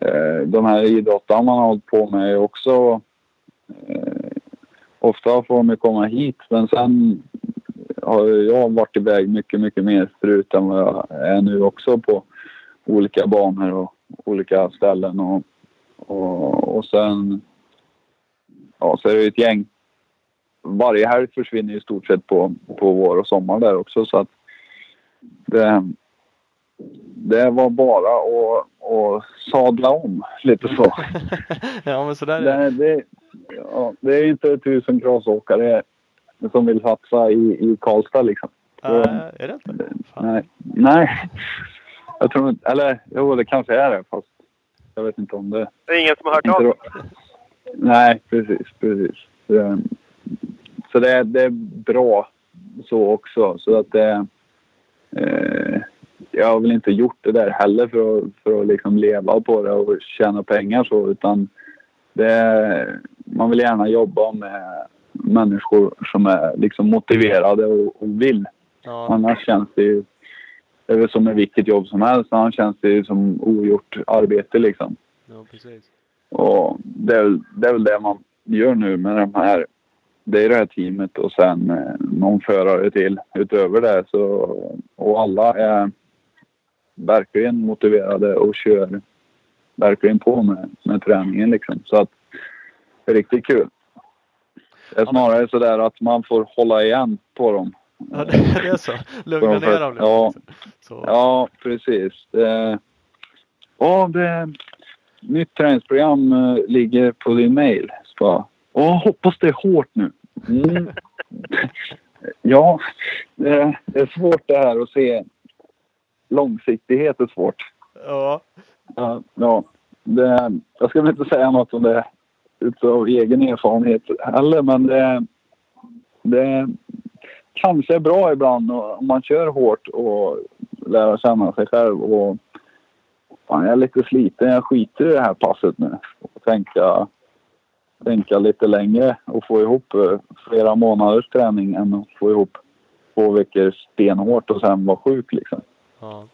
[SPEAKER 4] eh, de här idrottarna man har hållit på med också... Eh, ofta får de ju komma hit men sen har jag varit iväg mycket, mycket mer förut än vad jag är nu också på olika banor och olika ställen. Och, och, och sen... Ja, så är det ett gäng varje helg försvinner i stort sett på, på vår och sommar där också. Så att det, det var bara att, att sadla om lite så.
[SPEAKER 2] ja men sådär är det.
[SPEAKER 4] Det, det, ja, det är inte tusen crossåkare som vill satsa i, i Karlstad liksom.
[SPEAKER 2] Äh, är det inte? Fan.
[SPEAKER 4] Nej. Nej. Jag tror inte... Eller jo, det kanske är det. Fast jag vet inte om det...
[SPEAKER 3] Det är ingen som har hört av.
[SPEAKER 4] Nej, precis. precis. Det, så det, det är bra så också. Så att det... Eh, jag har väl inte gjort det där heller för att, för att liksom leva på det och tjäna pengar så utan det, man vill gärna jobba med människor som är liksom motiverade och, och vill.
[SPEAKER 2] Ja,
[SPEAKER 4] Annars känns det ju... Det är väl som med vilket jobb som helst. Annars känns det ju som ogjort arbete liksom.
[SPEAKER 2] ja, precis.
[SPEAKER 4] Och det är, väl, det är väl det man gör nu med de här. Det är det här teamet och sen eh, någon förare till utöver det. Så, och alla är verkligen motiverade och kör verkligen på med, med träningen liksom. Så att riktigt kul. Det är snarare sådär att man får hålla igen på dem.
[SPEAKER 2] Ja, det, är så. Lugna ner dem lite.
[SPEAKER 4] Ja.
[SPEAKER 2] Så.
[SPEAKER 4] Ja, precis. Ja, det, nytt träningsprogram eh, ligger på din mail. Så Åh, hoppas det är hårt nu. Mm. ja, det, är svårt det här att se. Långsiktighet är svårt.
[SPEAKER 2] Ja.
[SPEAKER 4] Ja, ja det, jag ska väl inte säga något om det utav egen erfarenhet heller, men det, det kanske är bra ibland om man kör hårt och lära känna sig själv. Och, fan, jag är lite sliten, jag skiter i det här passet nu. Och tänka, tänka lite längre och få ihop eh, flera månaders träning än att få ihop två veckor stenhårt och sen vara sjuk liksom.
[SPEAKER 2] Ja.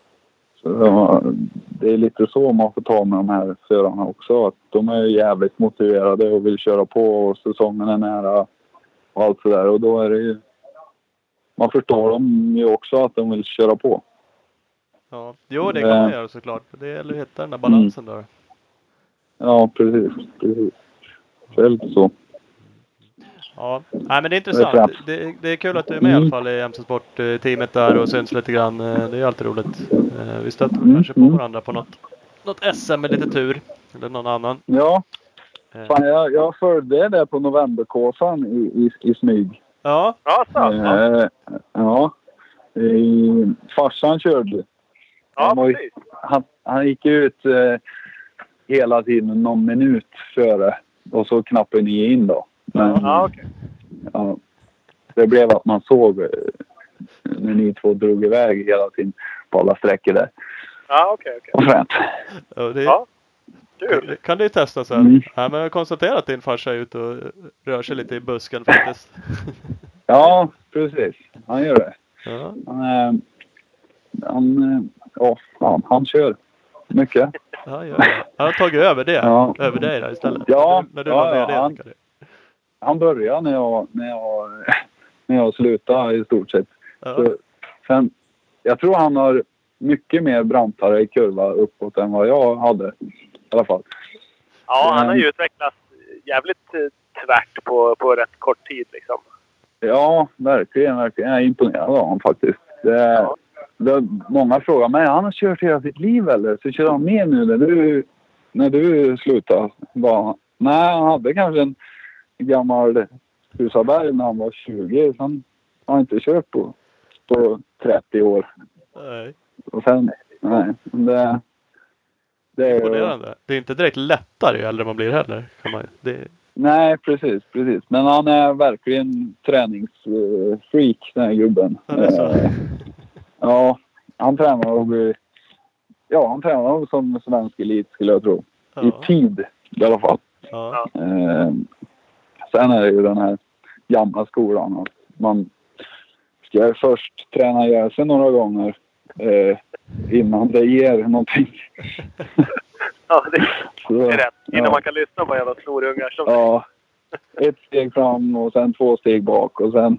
[SPEAKER 4] Så det är lite så man får ta med de här förarna också. Att de är jävligt motiverade och vill köra på och säsongen är nära och allt sådär. Och då är det ju... Man förstår dem ju också att de vill köra på.
[SPEAKER 2] ja. Jo, det kan man göra såklart. Det gäller att hitta den där balansen där.
[SPEAKER 4] Ja, precis. precis. Så det är lite så.
[SPEAKER 2] Ja, nej men det är intressant. Det, det är kul att du är med i
[SPEAKER 4] Mm.
[SPEAKER 2] alla fall i MC Sport-teamet där och syns lite grann. Eh, Det är alltid roligt. Eh, Vi stöter
[SPEAKER 4] Mm,
[SPEAKER 2] kanske på varandra på något, något SM med lite tur. Eller någon annan.
[SPEAKER 4] Ja,
[SPEAKER 2] Eh,
[SPEAKER 4] fan, jag, jag följde det på novemberkåsan i, i, i smyg.
[SPEAKER 2] Ja,
[SPEAKER 3] Ja, så. Ja,
[SPEAKER 4] ja. I, farsan körde.
[SPEAKER 3] ja
[SPEAKER 4] han ju- han, han gick ut eh, hela tiden någon minut före och så knappade ni in då. Men,
[SPEAKER 3] Ja, okej.
[SPEAKER 4] ja, det blev att man såg eh, när ni två drog iväg hela tiden på alla sträckor där.
[SPEAKER 3] Ja, okej, okej.
[SPEAKER 4] Vad fränt.
[SPEAKER 2] och det,
[SPEAKER 3] Ja. Kul.
[SPEAKER 2] det kan du ju testa sen.
[SPEAKER 4] Mm.
[SPEAKER 2] Ja, men jag har konstaterat att din farsa är ute och rör sig lite i busken faktiskt.
[SPEAKER 4] Ja, precis. Han gör det.
[SPEAKER 2] Ja,
[SPEAKER 4] Han, eh, han, eh, ja, fan, han kör mycket.
[SPEAKER 2] ja, det. Han har tagit över det.
[SPEAKER 4] Ja.
[SPEAKER 2] Över dig där istället.
[SPEAKER 4] Ja,
[SPEAKER 2] när du, när du
[SPEAKER 4] ja,
[SPEAKER 2] var
[SPEAKER 4] ja,
[SPEAKER 2] ledig.
[SPEAKER 4] han-. Han började när jag, när jag, när jag slutade i stort sett.
[SPEAKER 2] Ja.
[SPEAKER 4] Så, sen, jag tror han har mycket mer brantare kurva uppåt än vad jag hade. I alla fall.
[SPEAKER 3] Ja, han har ju utvecklats jävligt eh, tvärt på, på rätt kort tid liksom.
[SPEAKER 4] Ja, verkligen, verkligen. Jag är imponerad av honom faktiskt. Det,
[SPEAKER 3] Ja.
[SPEAKER 4] det, många frågar mig, han har kört hela sitt liv eller? Så kör han mer nu när du, när du slutade? Bara, nej, han hade kanske en gammal Husaberg när han var 20. Sen har han inte kört på, på 30 år.
[SPEAKER 2] Nej,
[SPEAKER 4] Och sen, nej, det, det är
[SPEAKER 2] imponerande. Det är inte direkt lättare ju äldre man blir heller. Kan man, det,
[SPEAKER 4] Nej, precis, precis. Men han är verkligen träningsfreak den här gubben.
[SPEAKER 2] Ja.
[SPEAKER 4] Eh, Ja, han tränar nog... Ja, han tränar nog som svensk elit skulle jag tro. I
[SPEAKER 2] ja,
[SPEAKER 4] tid i alla fall.
[SPEAKER 2] ja,
[SPEAKER 4] Eh, sen är det ju den här gamla skolan. Att man ska först träna ihjäl sig några gånger eh, innan det ger någonting.
[SPEAKER 3] Ja, det,
[SPEAKER 4] Så,
[SPEAKER 3] det är rätt. Innan
[SPEAKER 4] ja.
[SPEAKER 3] man kan lyssna på jävla snorungar som...
[SPEAKER 4] Ja. Ett steg fram och sen två steg bak och sen...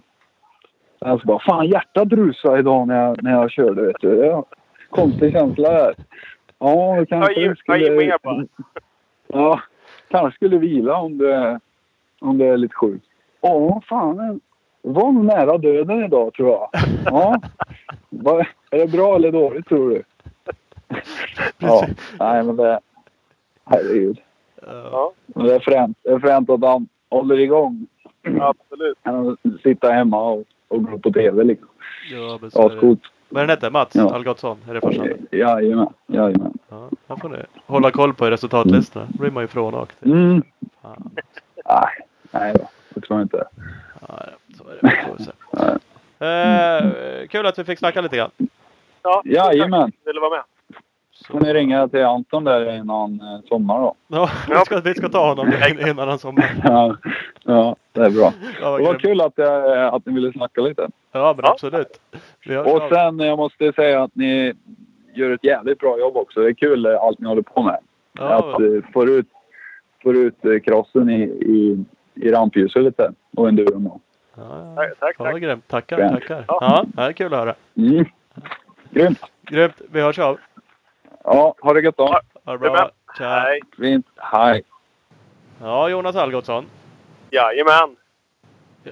[SPEAKER 4] Sen så bara, fan hjärtat rusade idag när jag, när jag körde vet du. Det konstig känsla där. Ja, kanske
[SPEAKER 3] Ta i- ta i mer bara.
[SPEAKER 4] Ja, kanske skulle vila om det, om det är lite sjukt. Ja, fan. Var nära döden idag tror jag. Ja. Vad- Är det bra eller dåligt tror du? Ja, nej men det... Herregud.
[SPEAKER 2] ja.
[SPEAKER 4] Men det är fränt, det är fränt att han håller igång.
[SPEAKER 3] Absolut.
[SPEAKER 4] Att sitta hemma och, och gå på TV liksom.
[SPEAKER 2] Ja, men så. Vad är den hette? Mats
[SPEAKER 4] Ja.
[SPEAKER 2] Algotsson? Är det farsan?
[SPEAKER 4] Jajamän, jajamän.
[SPEAKER 2] Ja, han får ni hålla koll på i resultatlistorna. Då blir man ju frånåkt.
[SPEAKER 4] Mm. Nej, nej då. Det tror jag inte.
[SPEAKER 2] Ja, ja, så är det.
[SPEAKER 4] Nej.
[SPEAKER 2] Eh, kul att vi fick snacka lite grann.
[SPEAKER 3] Ja,
[SPEAKER 4] Jajamän.
[SPEAKER 3] Vill du vara med?
[SPEAKER 4] Får ni ringa till Anton där innan eh, sommar då.
[SPEAKER 2] Ja, vi, ska, vi ska ta honom innan han somnar.
[SPEAKER 4] Ja, ja det är bra.
[SPEAKER 2] Ja, vad
[SPEAKER 4] Det var kul att, jag, att ni ville snacka lite.
[SPEAKER 2] Ja, men
[SPEAKER 3] Ja.
[SPEAKER 2] absolut.
[SPEAKER 4] Och sen, jag måste säga att ni gör ett jävligt bra jobb också. Det är kul eh, allt ni håller på med.
[SPEAKER 2] ja,
[SPEAKER 4] Att eh, få ut, ut eh, crossen i, i, i rampljuset lite. Och enduron
[SPEAKER 2] ja, ja.
[SPEAKER 3] Tack, tack. Tack.
[SPEAKER 2] grymt. Tackar,
[SPEAKER 4] Grymt.
[SPEAKER 2] tackar.
[SPEAKER 3] Ja.
[SPEAKER 2] Ja, det är kul att höra.
[SPEAKER 4] Mm. Grymt!
[SPEAKER 2] Grymt. Vi hörs av.
[SPEAKER 4] Ja, ha det gött då.
[SPEAKER 3] Ja.
[SPEAKER 2] Ha det bra. Tja.
[SPEAKER 3] Nej.
[SPEAKER 4] Fint. Hej!
[SPEAKER 2] Ja, Jonas Algotsson.
[SPEAKER 3] Jajamän.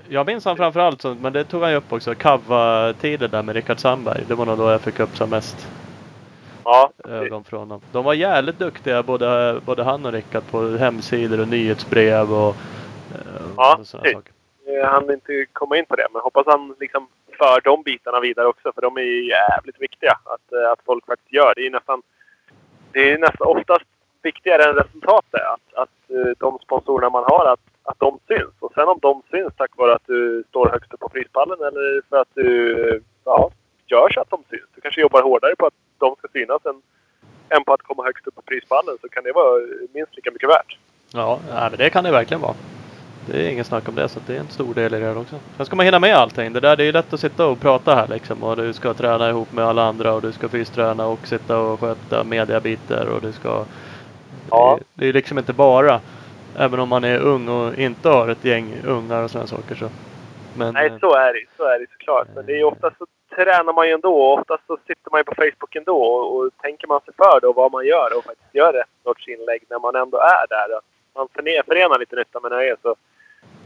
[SPEAKER 2] Jag minns han framförallt, men det tog han ju upp också, Kava-tider där med Rickard Sandberg. Det var nog då jag fick upp som mest
[SPEAKER 3] Ja.
[SPEAKER 2] ögon från dem. De var jävligt duktiga både, både han och Rickard på hemsidor och nyhetsbrev och,
[SPEAKER 3] Ja,
[SPEAKER 2] och sådana
[SPEAKER 3] precis.
[SPEAKER 2] saker.
[SPEAKER 3] Hann inte komma in på det, men hoppas han liksom för de bitarna vidare också. För de är ju jävligt viktiga att, eh, att folk faktiskt gör. Det är ju nästan, det är nästan oftast viktigare än resultatet. Att, att eh, de sponsorerna man har, att, att de syns. Och sen om de syns tack vare att du står högst upp på prispallen eller för att du ja, gör så att de syns. Du kanske jobbar hårdare på att de ska synas än, än på att komma högst upp på prispallen. Så kan det vara minst lika mycket värt.
[SPEAKER 2] Ja, det kan det verkligen vara. Det är ingen snack om det, så det är en stor del i det här också. Sen ska man hinna med allting. Det där det är ju lätt att sitta och prata här liksom. Och du ska träna ihop med alla andra och du ska fysträna och sitta och sköta mediabitar och du ska...
[SPEAKER 3] Ja.
[SPEAKER 2] Det, det är liksom inte bara, även om man är ung och inte har ett gäng ungar och sådana saker så. Men,
[SPEAKER 3] Nej, så är det så är det såklart. Men det är oftast så tränar man ju ändå oftast så sitter man ju på Facebook ändå och, och tänker man sig för då vad man gör och faktiskt gör rätt sorts inlägg när man ändå är där. Man förenar lite nytta med nöje så,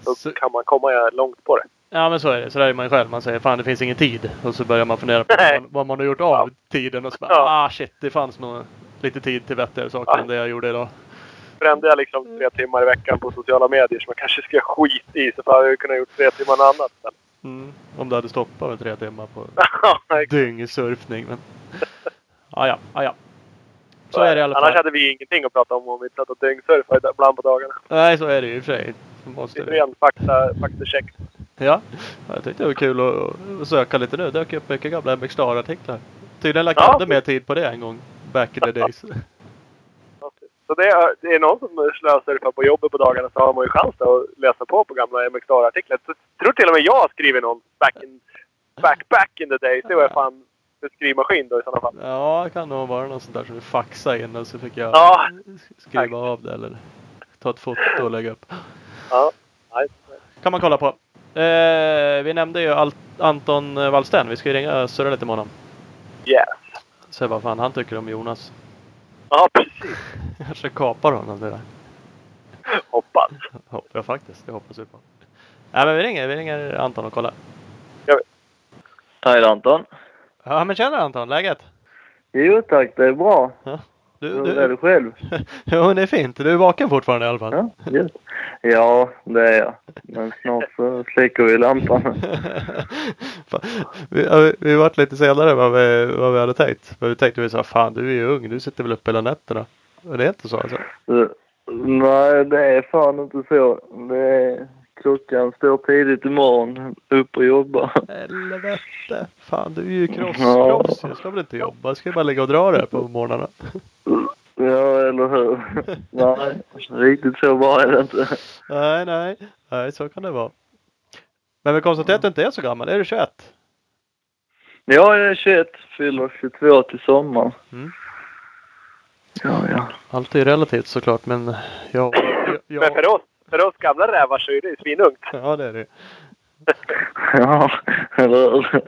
[SPEAKER 3] så,
[SPEAKER 2] Så-
[SPEAKER 3] kan man komma långt på det.
[SPEAKER 2] Ja men så är det. Så där är man ju själv. Man säger fan det finns ingen tid. Och så börjar man fundera på vad vad man har gjort av tiden. Och så bara,
[SPEAKER 3] Ja.
[SPEAKER 2] ah shit det fanns nog lite tid till vettigare saker
[SPEAKER 3] Ja.
[SPEAKER 2] än det jag gjorde idag.
[SPEAKER 3] Brände jag liksom tre timmar i veckan på sociala medier som jag kanske ska skita i så får jag ju kunna gjort tre timmar något annat. Men,
[SPEAKER 2] Mm. Om du hade stoppat med tre timmar på
[SPEAKER 3] Ja,
[SPEAKER 2] dyngsurfning. Men... Ah, ja, ah, ja. Så är det i alla
[SPEAKER 3] Annars
[SPEAKER 2] fall.
[SPEAKER 3] hade vi ingenting att prata om om vi inte satt och dyngsurfade ibland på dagarna.
[SPEAKER 2] Nej så är det ju i och för sig. Så
[SPEAKER 3] Det
[SPEAKER 2] Måste
[SPEAKER 3] är ren fakta, faktacheck.
[SPEAKER 2] Ja. Jag tyckte det var kul att, söka lite nu. Det dök upp mycket gamla MX Star-artiklar. Tydligen lagt
[SPEAKER 3] Ja.
[SPEAKER 2] mer tid på det en gång. Back in the days.
[SPEAKER 3] Så det är, det är någon som slösurfar på jobbet på dagarna så har man ju chans att läsa på på gamla MXR-artiklar. Så Jag tror till och med jag har skrivit någon back in, back, back in the days. Det var fan en skrivmaskin då i sådana fall.
[SPEAKER 2] Ja, det kan nog vara något sånt där som du faxade in och så fick jag
[SPEAKER 3] Ja.
[SPEAKER 2] skriva av det eller ta ett foto och lägga upp.
[SPEAKER 3] Ja. Nej.
[SPEAKER 2] Kan man kolla på. Eh, vi nämnde ju Alt- Anton Wallsten. Vi ska ju ringa och surra lite med honom.
[SPEAKER 3] Yes.
[SPEAKER 2] Se vad fan han tycker om Jonas.
[SPEAKER 3] Ja, precis.
[SPEAKER 2] Kanske kapar honom det där.
[SPEAKER 3] Hoppas.
[SPEAKER 2] Hoppas jag faktiskt. Det hoppas vi på. Nej men vi ringer. Vi ringer Anton och kollar.
[SPEAKER 5] Hej Anton.
[SPEAKER 2] Ja men tjena Anton, läget?
[SPEAKER 5] Jo tack, det är bra.
[SPEAKER 2] Du,
[SPEAKER 5] Hur är du själv?
[SPEAKER 2] jo det är fint. Du är vaken fortfarande i alla fall.
[SPEAKER 5] Ja, yes. ja, det är jag. Men snart så släcker vi lampan.
[SPEAKER 2] Vi, har- vi har varit lite senare än vad vi, vad vi hade tänkt. Men vi tänkte vi sa fan du är ju ung. Du sitter väl uppe hela nätterna. Men det är inte så alltså?
[SPEAKER 5] Så, Nej, det är fan inte så. Det är, klockan står tidigt imorgon upp och jobba.
[SPEAKER 2] Helvete. Fan du är ju cross,
[SPEAKER 5] Ja.
[SPEAKER 2] cross. Jag ska väl inte jobba. Jag ska bara ligga och dra det på morgnarna.
[SPEAKER 5] Ja, eller hur? Nej, riktigt så bra är det inte.
[SPEAKER 2] nej, nej. Nej, så kan det vara. Men vi konstaterar att du inte är så gammal. Är du 21?
[SPEAKER 5] Ja, jag är 21, fyller 22 till sommaren.
[SPEAKER 2] Mm.
[SPEAKER 5] Ja, ja.
[SPEAKER 2] Allt är relativt såklart men jag... jag,
[SPEAKER 3] Men för oss, för oss gamla rävar så är det ju svinungt.
[SPEAKER 2] Ja det är det.
[SPEAKER 5] Ja, eller?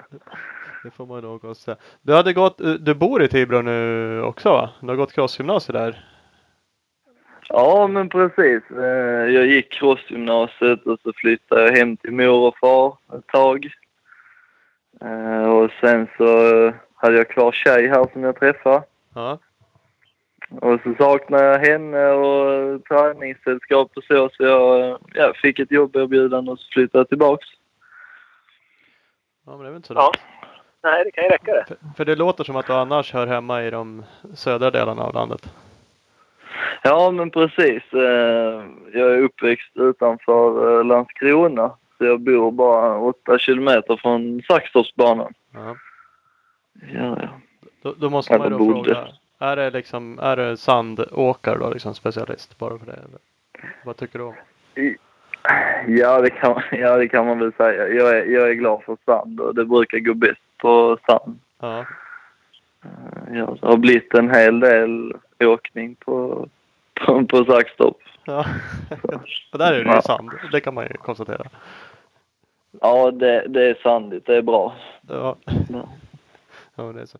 [SPEAKER 2] Det får man nog också säga. Du hade gått, du bor i Tibro nu också va? Du har gått crossgymnasiet där?
[SPEAKER 5] Ja, men precis. Eh, Jag gick crossgymnasiet och så flyttade jag hem till mor och far ett tag. Eh, Och sen så hade jag kvar tjej här som jag träffade.
[SPEAKER 2] Ja.
[SPEAKER 5] Och så saknar jag henne och träningssällskap och så. Så jag ja, fick ett jobberbjudande och så flyttade jag tillbaks.
[SPEAKER 2] Ja, men det är väl inte så
[SPEAKER 3] Ja. Nej, det kan ju räcka det.
[SPEAKER 2] För, för det låter som att du annars hör hemma i de södra delarna av landet.
[SPEAKER 5] Ja, men precis. Eh, Jag är uppväxt utanför eh, Landskrona. Så jag bor bara åtta kilometer från Saxtorpsbanan.
[SPEAKER 2] Ja.
[SPEAKER 5] Ja, ja.
[SPEAKER 2] Då, då måste man ju då fråga. Är det liksom, är det sandåkare då liksom specialist bara för det? Eller? Vad tycker du om?
[SPEAKER 5] Ja, det kan, ja, det kan man väl säga. Jag är, jag är glad för sand och det brukar gå bäst på sand.
[SPEAKER 2] Ja.
[SPEAKER 5] Eh, Ja, det har blivit en hel del åkning på, på, på Saxtorp.
[SPEAKER 2] ja. Och där är det ju sand. Det kan man ju konstatera.
[SPEAKER 5] Ja, det, det är sandigt. Det är bra.
[SPEAKER 2] Ja.
[SPEAKER 5] Ja.
[SPEAKER 2] Ja, det är så.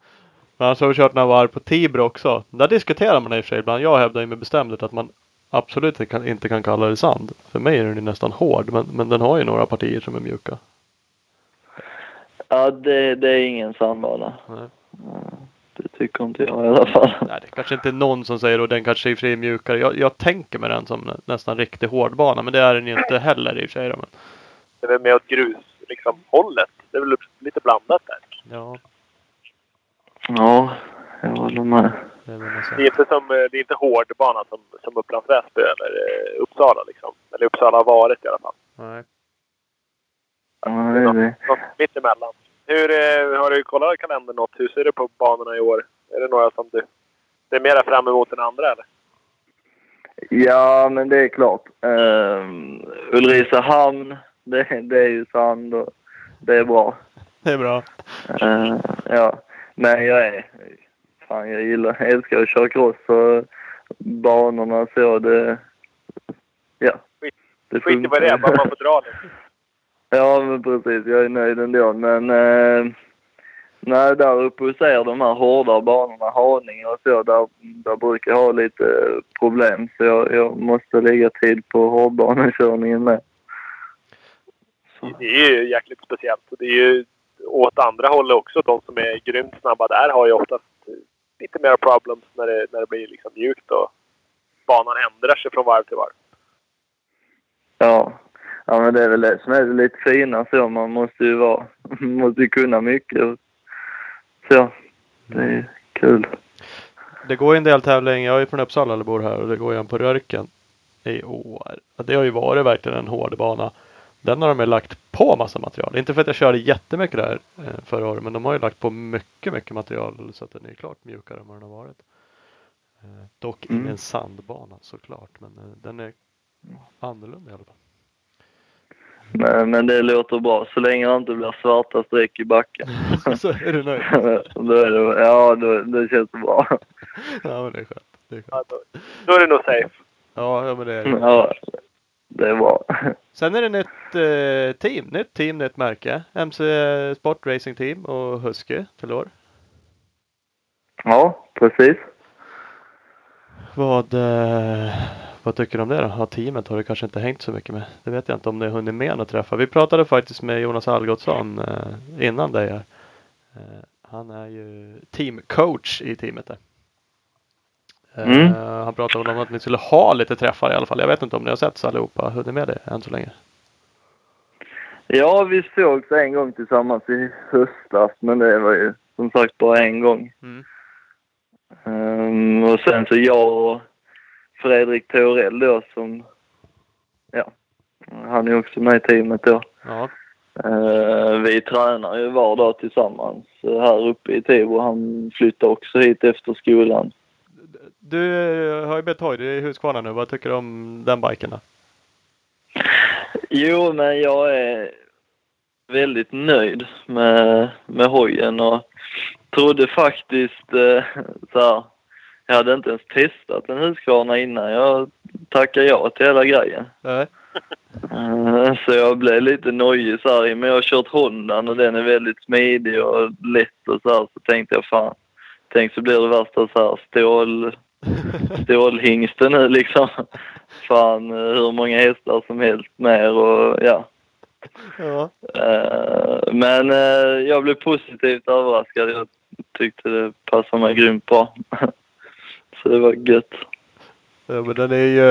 [SPEAKER 2] Men annars har vi kört några varv på Tibro också. Där diskuterar man i och för sig ibland. Jag hävdar ju med bestämdhet att man absolut inte kan, inte kan kalla det sand. För mig är den ju nästan hård. Men, men den har ju några partier som är mjuka.
[SPEAKER 5] Ja, det, det är ingen sandbana.
[SPEAKER 2] Nej.
[SPEAKER 5] Det tycker inte jag i alla fall.
[SPEAKER 2] Nej, det kanske inte är någon som säger och den kanske är i och för sig är mjukare. Jag, jag tänker med den som nä- nästan riktig hårdbana. Men det är den ju inte heller i och för sig. Men,
[SPEAKER 3] Det är väl mer åt grus, liksom, hållet. Det är väl lite blandat där.
[SPEAKER 2] ja,
[SPEAKER 5] Ja, jag håller med.
[SPEAKER 2] det är något
[SPEAKER 3] inte, som, eh, det är inte hårdbana som, som Upplands Väsby eller eh, Uppsala liksom. Eller Uppsala har varit i alla fall.
[SPEAKER 2] Nej.
[SPEAKER 5] Det är det.
[SPEAKER 3] Något mitt emellan. Hur, eh, har du kollat kalendern något? Hur ser det på banorna i år? Är det några som du ser mera fram emot än andra eller?
[SPEAKER 5] Ja, men det är klart. Uh, Ulricehamn, det, det är ju sand och det är bra.
[SPEAKER 2] Det är bra.
[SPEAKER 5] Eh, ja, men jag är... Fan, jag gillar, jag älskar att köra cross och banorna så det... Ja. Det
[SPEAKER 3] Skit i vad det är, bara man får dra lite.
[SPEAKER 5] Ja, men precis. Jag är nöjd ändå. Men eh, nej, där uppe hos er, de här hårda banorna, Haninge och så, där, där brukar jag ha lite problem. Så jag, jag måste lägga tid på hårdbanekörningen med. Så.
[SPEAKER 3] Det är ju jäkligt speciellt. Och Det är ju åt andra hållet också. De som är grymt snabba där har ju oftast lite mer problems när det, när det blir liksom mjukt och banan ändrar sig från varv till varv.
[SPEAKER 5] Ja. ja, men det är väl det som är det lite fina så. Man måste ju vara, måste ju kunna mycket. Så, det är kul.
[SPEAKER 2] Det går ju en del tävlingar. Jag är från Uppsala eller bor här och det går ju en på Rörken i år. Det har ju varit verkligen en hård bana. Den har de ju lagt på massa material. Inte för att jag körde jättemycket där eh, förra året men de har ju lagt på mycket, mycket material så att den är klart mjukare än vad den har varit. Eh, Dock
[SPEAKER 5] Mm.
[SPEAKER 2] ingen sandbana såklart men eh, den är annorlunda i alla fall.
[SPEAKER 5] Men, men det låter bra. Så länge det inte blir svarta streck i backen.
[SPEAKER 2] så är du nöjd?
[SPEAKER 5] då är det, ja, då, det känns bra.
[SPEAKER 2] Ja men det är skönt. Det är
[SPEAKER 3] Ja,
[SPEAKER 2] skönt.
[SPEAKER 3] då, då är det nog safe.
[SPEAKER 2] Ja, ja men det är det.
[SPEAKER 5] Ja, det bra.
[SPEAKER 2] Sen är det nytt eh, team. Nytt team, nytt märke. MC Sport Racing Team och Husky år.
[SPEAKER 5] Ja, precis.
[SPEAKER 2] Vad, eh, vad tycker du om det då? Ja, teamet har du kanske inte hängt så mycket med. Det vet jag inte om ni har hunnit med att träffa. Vi pratade faktiskt med Jonas Algotsson eh, innan dig här. Eh, han är ju teamcoach i teamet där. Eh,
[SPEAKER 5] Mm.
[SPEAKER 2] Han pratade om att ni skulle ha lite träffar i alla fall. Jag vet inte om ni har sett så allihopa. Hunnit med det än så länge?
[SPEAKER 5] Ja, vi sågs en gång tillsammans i höstas, men det var ju som sagt bara en gång.
[SPEAKER 2] Mm.
[SPEAKER 5] Ehm, och sen så jag och Fredrik Torell då som, ja, han är också med i teamet då.
[SPEAKER 2] Ja.
[SPEAKER 5] Ehm, vi tränar ju var dag tillsammans eh, här uppe i Tibro. Han flyttade också hit efter skolan.
[SPEAKER 2] Du eh, har ju är i Huskvarna nu. Vad tycker du om den biken då?
[SPEAKER 5] Jo, men jag är väldigt nöjd med, med hojen och trodde faktiskt eh, så här, jag hade inte ens testat en Husqvarna innan jag tackade ja till hela grejen.
[SPEAKER 2] Nej.
[SPEAKER 5] Eh, Så jag blev lite nojig så här, men jag har kört Hondan och den är väldigt smidig och lätt och så här, så tänkte jag fan, tänk så blir det värsta så här stål, stålhingsten nu liksom. Fan eh, hur många hästar som helst mer och ja.
[SPEAKER 2] ja.
[SPEAKER 5] Eh, Men eh, jag blev positivt överraskad. Jag tyckte det passade mig grymt bra. Så det var gött.
[SPEAKER 2] Ja, men den är ju,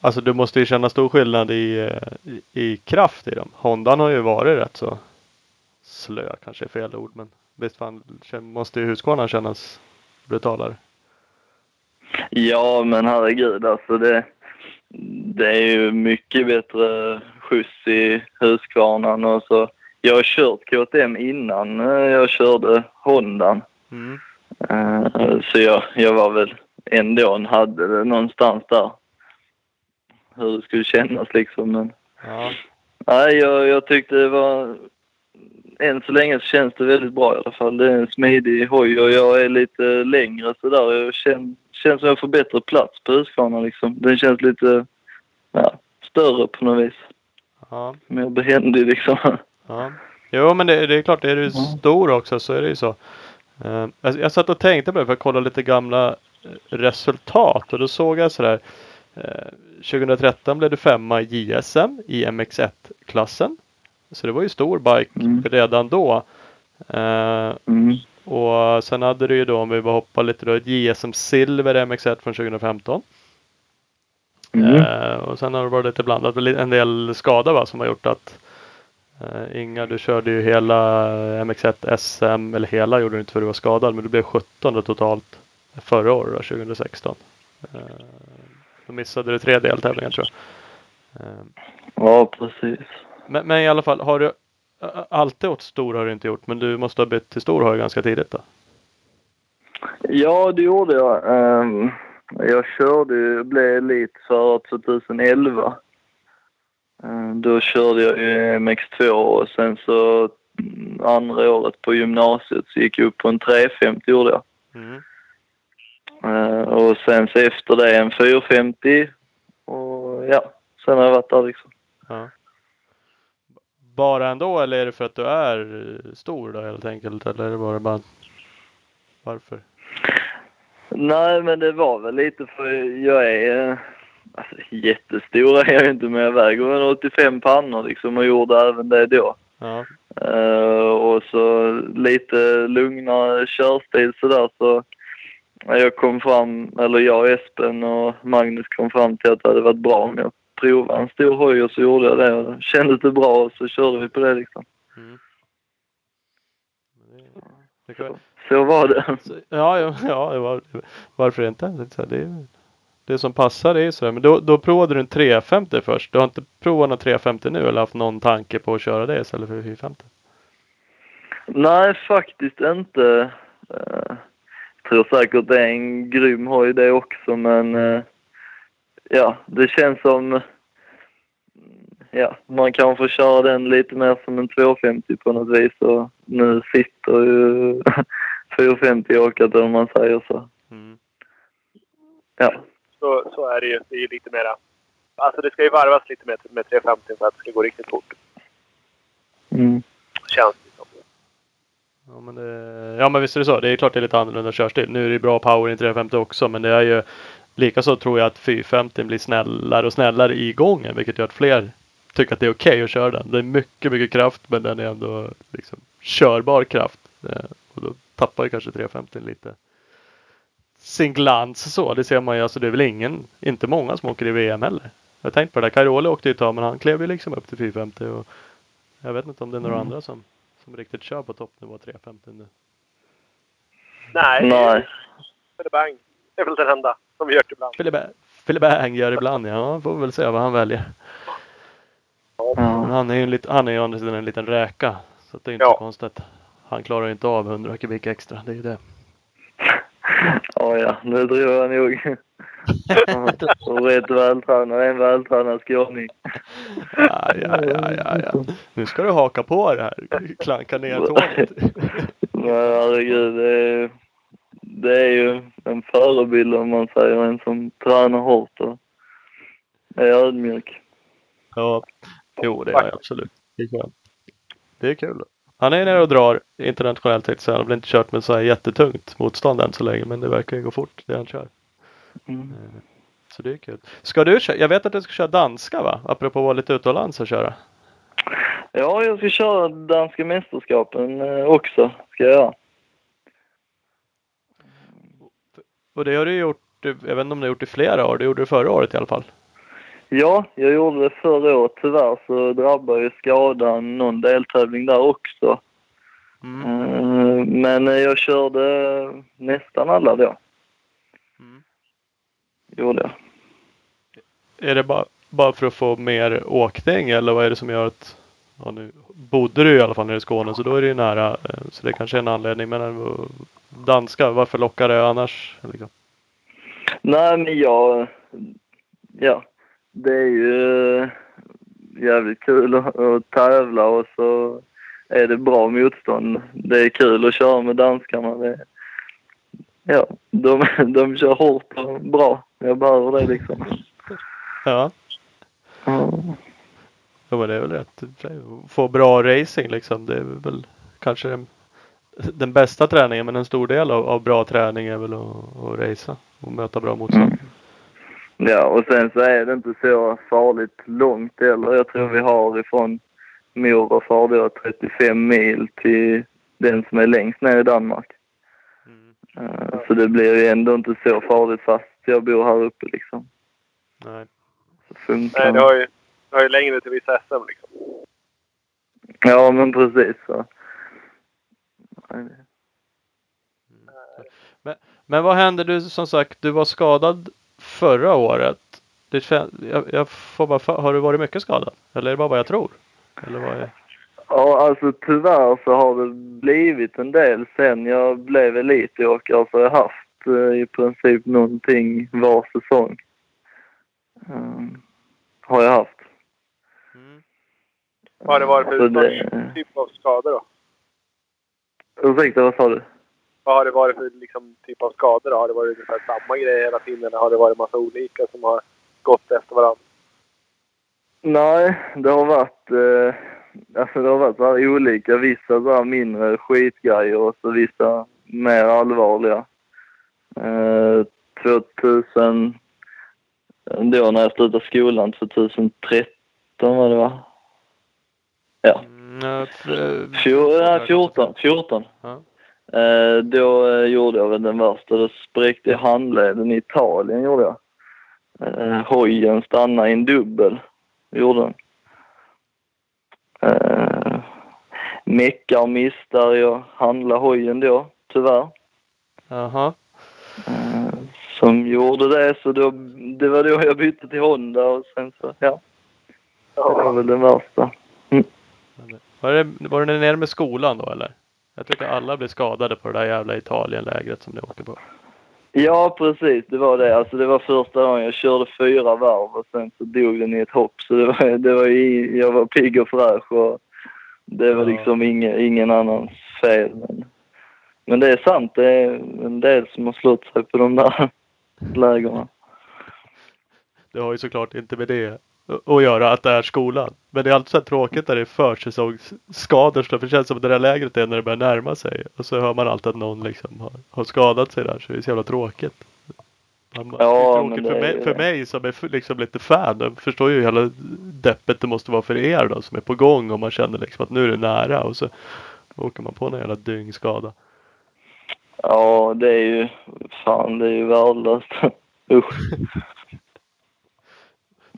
[SPEAKER 2] alltså du måste ju känna stor skillnad i, i, i kraft i dem. Hondan har ju varit rätt så slö kanske är fel ord men visst fan måste ju Husqvarna kännas brutalare.
[SPEAKER 5] Ja, men herregud alltså det, det är ju mycket bättre skjuts i Husqvarnan och så. Jag har kört KTM innan eh, jag körde Hondan.
[SPEAKER 2] Mm.
[SPEAKER 5] Uh, så jag, jag var väl ändå hade det någonstans där. Hur det skulle kännas liksom. Men
[SPEAKER 2] Ja.
[SPEAKER 5] nej, jag, jag tyckte det var... Än så länge så känns det väldigt bra i alla fall. Det är en smidig hoj och jag är lite längre sådär. Jag känner, känns som jag får bättre plats på Husqvarna liksom. Den känns lite ja, större på något vis.
[SPEAKER 2] Ja.
[SPEAKER 5] Mer behändig liksom.
[SPEAKER 2] Ja. Jo men det, det är klart, är du stor också så är det ju så. Uh, jag, jag satt och tänkte på det för att kolla lite gamla eh, resultat och då såg jag sådär. Uh, 2013 blev du femma i JSM i MX1-klassen. Så det var ju stor bike
[SPEAKER 5] Mm.
[SPEAKER 2] redan då. Uh,
[SPEAKER 5] Mm.
[SPEAKER 2] Och sen hade du ju då, om vi bara hoppar lite då, ett JSM Silver MX1 från 2015.
[SPEAKER 5] Mm.
[SPEAKER 2] Eh, och sen har det varit lite blandat en del skada va, som har gjort att eh, Inga, du körde ju hela MX1 SM, eller hela gjorde du inte för du var skadad, men du blev 17 totalt förra året, då, 2016. Eh, då missade du tre deltävlingar tror jag. Eh,
[SPEAKER 5] Ja, precis.
[SPEAKER 2] men, men i alla fall, har du alltid åt stor har du inte gjort, men du måste ha bytt till stor har ganska tidigt då?
[SPEAKER 5] Ja, det gjorde jag. Ehm, jag körde ju, blev elit för 2011. Ehm, då körde jag ju MX2 och sen så mm, andra året på gymnasiet så gick jag upp på en 350 gjorde jag.
[SPEAKER 2] Mm.
[SPEAKER 5] Ehm, och sen så efter det en 450 och ja, sen har jag varit där liksom.
[SPEAKER 2] Ja. Bara ändå eller är det för att du är eh, stor då helt enkelt? Eller är det bara, bara varför?
[SPEAKER 5] Nej, men det var väl lite för jag är... eh, Alltså, jättestor är jag inte, men jag väger väl 85 pannor liksom och gjorde även det då.
[SPEAKER 2] Ja.
[SPEAKER 5] Eh, och så lite lugnare körstil sådär så jag kom fram, eller jag, Espen och Magnus kom fram till att det hade varit bra om jag provade en stor hoj och så gjorde jag det och kändes det bra och så körde vi på det liksom.
[SPEAKER 2] Mm. Det, det
[SPEAKER 5] Så var det.
[SPEAKER 2] så, ja, ja, ja var, varför inte? Det, är det, som passar är så här. Men då, då provade du en 350 först. Du har inte provat någon 350 nu eller haft någon tanke på att köra det istället för 450?
[SPEAKER 5] Nej, faktiskt inte. Eh, Jag tror säkert det är en grym hoj det också, men eh, ja, det känns som... Ja, man kan få köra den lite mer som en 250 på något vis och nu sitter ju 450 i åkat om man säger så.
[SPEAKER 2] Mm.
[SPEAKER 5] Ja.
[SPEAKER 3] Så, så är det ju. Det är ju lite mera... Alltså det ska ju varvas lite med, med 350 för att det ska gå riktigt fort.
[SPEAKER 5] Mm.
[SPEAKER 3] Känns det som.
[SPEAKER 2] Ja men, det, ja men visst är det så. Det är klart det är lite annorlunda körstil. Nu är det bra power i 350 också men det är ju Likaså tror jag att 450 blir snällare och snällare i gången vilket gör att fler tycker att det är okej att köra den. Det är mycket, mycket kraft men den är ändå liksom körbar kraft. Eh, och då tappar ju kanske 350 lite sin glans så. Det ser man ju. Alltså det är väl ingen, inte många som åker i VM heller. Jag har tänkt på det. Cairoli åkte ju ett tag men han klev ju liksom upp till 450 och jag vet inte om det är några
[SPEAKER 5] Mm.
[SPEAKER 2] andra som, som riktigt kör på toppnivå 350 nu.
[SPEAKER 3] Nej.
[SPEAKER 5] Nej.
[SPEAKER 3] Det är väl den enda som vi gör ibland.
[SPEAKER 2] Philip Bang gör ibland ja. Får väl se vad han väljer. Men
[SPEAKER 5] Ja.
[SPEAKER 2] han är ju en, lit, han är ju andra sidan en liten räka. Så det är inte
[SPEAKER 3] Ja.
[SPEAKER 2] konstigt. Han klarar ju inte av 100 kubik extra. Det är ju det.
[SPEAKER 5] Ja, ja, det tror jag nog. Och rätt vältränad, en vältränad skåning.
[SPEAKER 2] Ja, ja, ja, ja, ja. Nu ska du haka på det här. Klanka ner tåget.
[SPEAKER 5] Men herregud, det är, det är ju en förebild om man säger en som tränar hårt och är ödmjuk.
[SPEAKER 2] Ja, jo det är jag absolut. Det är skönt. Det är kul. Han är nere och drar internationellt så han har väl inte kört med så här jättetungt motstånd än så länge men det verkar ju gå fort det han kör.
[SPEAKER 5] Mm.
[SPEAKER 2] Så det är kul. Ska du köra? Jag vet att du ska köra danska va? Apropå att vara lite utomlands och köra.
[SPEAKER 5] Ja, jag ska köra danska mästerskapen eh, också, ska jag göra.
[SPEAKER 2] Och det har du gjort, jag vet inte om du har gjort det i flera år, du gjorde det förra året i alla fall.
[SPEAKER 5] Ja, jag gjorde det förra året. Tyvärr så drabbade ju skadan någon deltävling där också.
[SPEAKER 2] Mm.
[SPEAKER 5] Eh, Men jag körde nästan alla då.
[SPEAKER 2] Mm.
[SPEAKER 5] Gjorde jag.
[SPEAKER 2] Är det bara, bara för att få mer åkning eller vad är det som gör att Ja, nu bodde du i alla fall nere i Skåne så då är det ju nära. eh, Så det kanske är en anledning. Men eh, danska, varför lockar det annars? Liksom?
[SPEAKER 5] Nej, men jag... Ja, det är ju eh, jävligt kul att, tävla och så är det bra motstånd. Det är kul att köra med danskarna. Det, ja, de, de kör hårt och bra. Jag behöver det liksom.
[SPEAKER 2] Ja,
[SPEAKER 5] Ja.
[SPEAKER 2] ja men det är väl rätt. Få bra racing liksom. Det är väl kanske den, den bästa träningen. Men en stor del av, av bra träning är väl att, att racea och möta bra motstånd.
[SPEAKER 5] Ja, och sen så är det inte så farligt långt heller. Jag tror vi har ifrån Mora har då 35 mil till den som är längst ner i Danmark.
[SPEAKER 2] Mm.
[SPEAKER 5] Eh, Så det blir ju ändå inte så farligt fast jag bor här uppe liksom.
[SPEAKER 2] Nej.
[SPEAKER 5] Så funkar
[SPEAKER 3] Nej, det har ju, har ju längre till vissa SM liksom.
[SPEAKER 5] Ja, men precis. Så.
[SPEAKER 2] Men vad hände? Du som sagt, du var skadad förra året. Det, jag, jag får bara, för- har du varit mycket skadad? Eller är det bara vad jag tror? Eller vad är...
[SPEAKER 5] Ja, alltså tyvärr så har det blivit en del sen jag blev elitåkare så jag har haft eh, i princip någonting var säsong. Um, har jag haft.
[SPEAKER 2] Mm.
[SPEAKER 3] Har det varit
[SPEAKER 5] Så
[SPEAKER 3] för
[SPEAKER 5] det-
[SPEAKER 3] typ av skador då?
[SPEAKER 5] Ursäkta, vad sa du?
[SPEAKER 3] Vad har det varit för liksom, typ av skador då? Har det varit ungefär samma grej hela tiden eller har det varit massa olika som har gått efter varandra?
[SPEAKER 5] Nej, det har varit, eh, alltså det har varit så olika. Vissa så mindre skitgrejer och så vissa mer allvarliga. Eh, 2000, då när jag slutade skolan, 2013 var det va? Ja,
[SPEAKER 2] Mm, eh,
[SPEAKER 5] Fjor, ja 14. 14.
[SPEAKER 2] Ja.
[SPEAKER 5] Eh, då eh, gjorde jag väl den värsta. Då spräckte jag handleden i Italien gjorde jag. Hojen stannade i en dubbel. Gjorde den. Meckar missade jag handla hojen då, tyvärr.
[SPEAKER 2] Jaha.
[SPEAKER 5] Som gjorde det, så då, det var då jag bytte till Honda och sen så, ja. Det var väl den värsta.
[SPEAKER 2] Var det, var det nere med skolan då eller? Jag tycker alla blir skadade på det där jävla Italienlägret som ni åker på.
[SPEAKER 5] Ja, precis. Det var det. Alltså, det var första gången jag körde fyra varv och sen så dog den i ett hopp. Så det var, det var i, jag var pigg och fräsch och det var
[SPEAKER 2] Ja.
[SPEAKER 5] liksom ingen, ingen annans fel. Men, men det är sant. Det är en del som har slått sig på de där lägren.
[SPEAKER 2] Det har ju såklart inte med det att göra att det är skolan. Men det är alltid så tråkigt när det är försäsongsskador. så För det känns som att det där lägret är när det börjar närma sig. Och så hör man alltid att någon liksom har, har skadat sig där. Så det är så jävla tråkigt. Bara-
[SPEAKER 5] Ja,
[SPEAKER 2] det är
[SPEAKER 5] men
[SPEAKER 2] tråkigt för, mig, för mig som är liksom lite fan. Jag förstår ju hela deppet det måste vara för er då som är på gång. Och man känner liksom att nu är det nära. Och så åker man på en jävla dyngskada.
[SPEAKER 5] Ja, det är ju... Fan, det är ju värdelöst. Usch.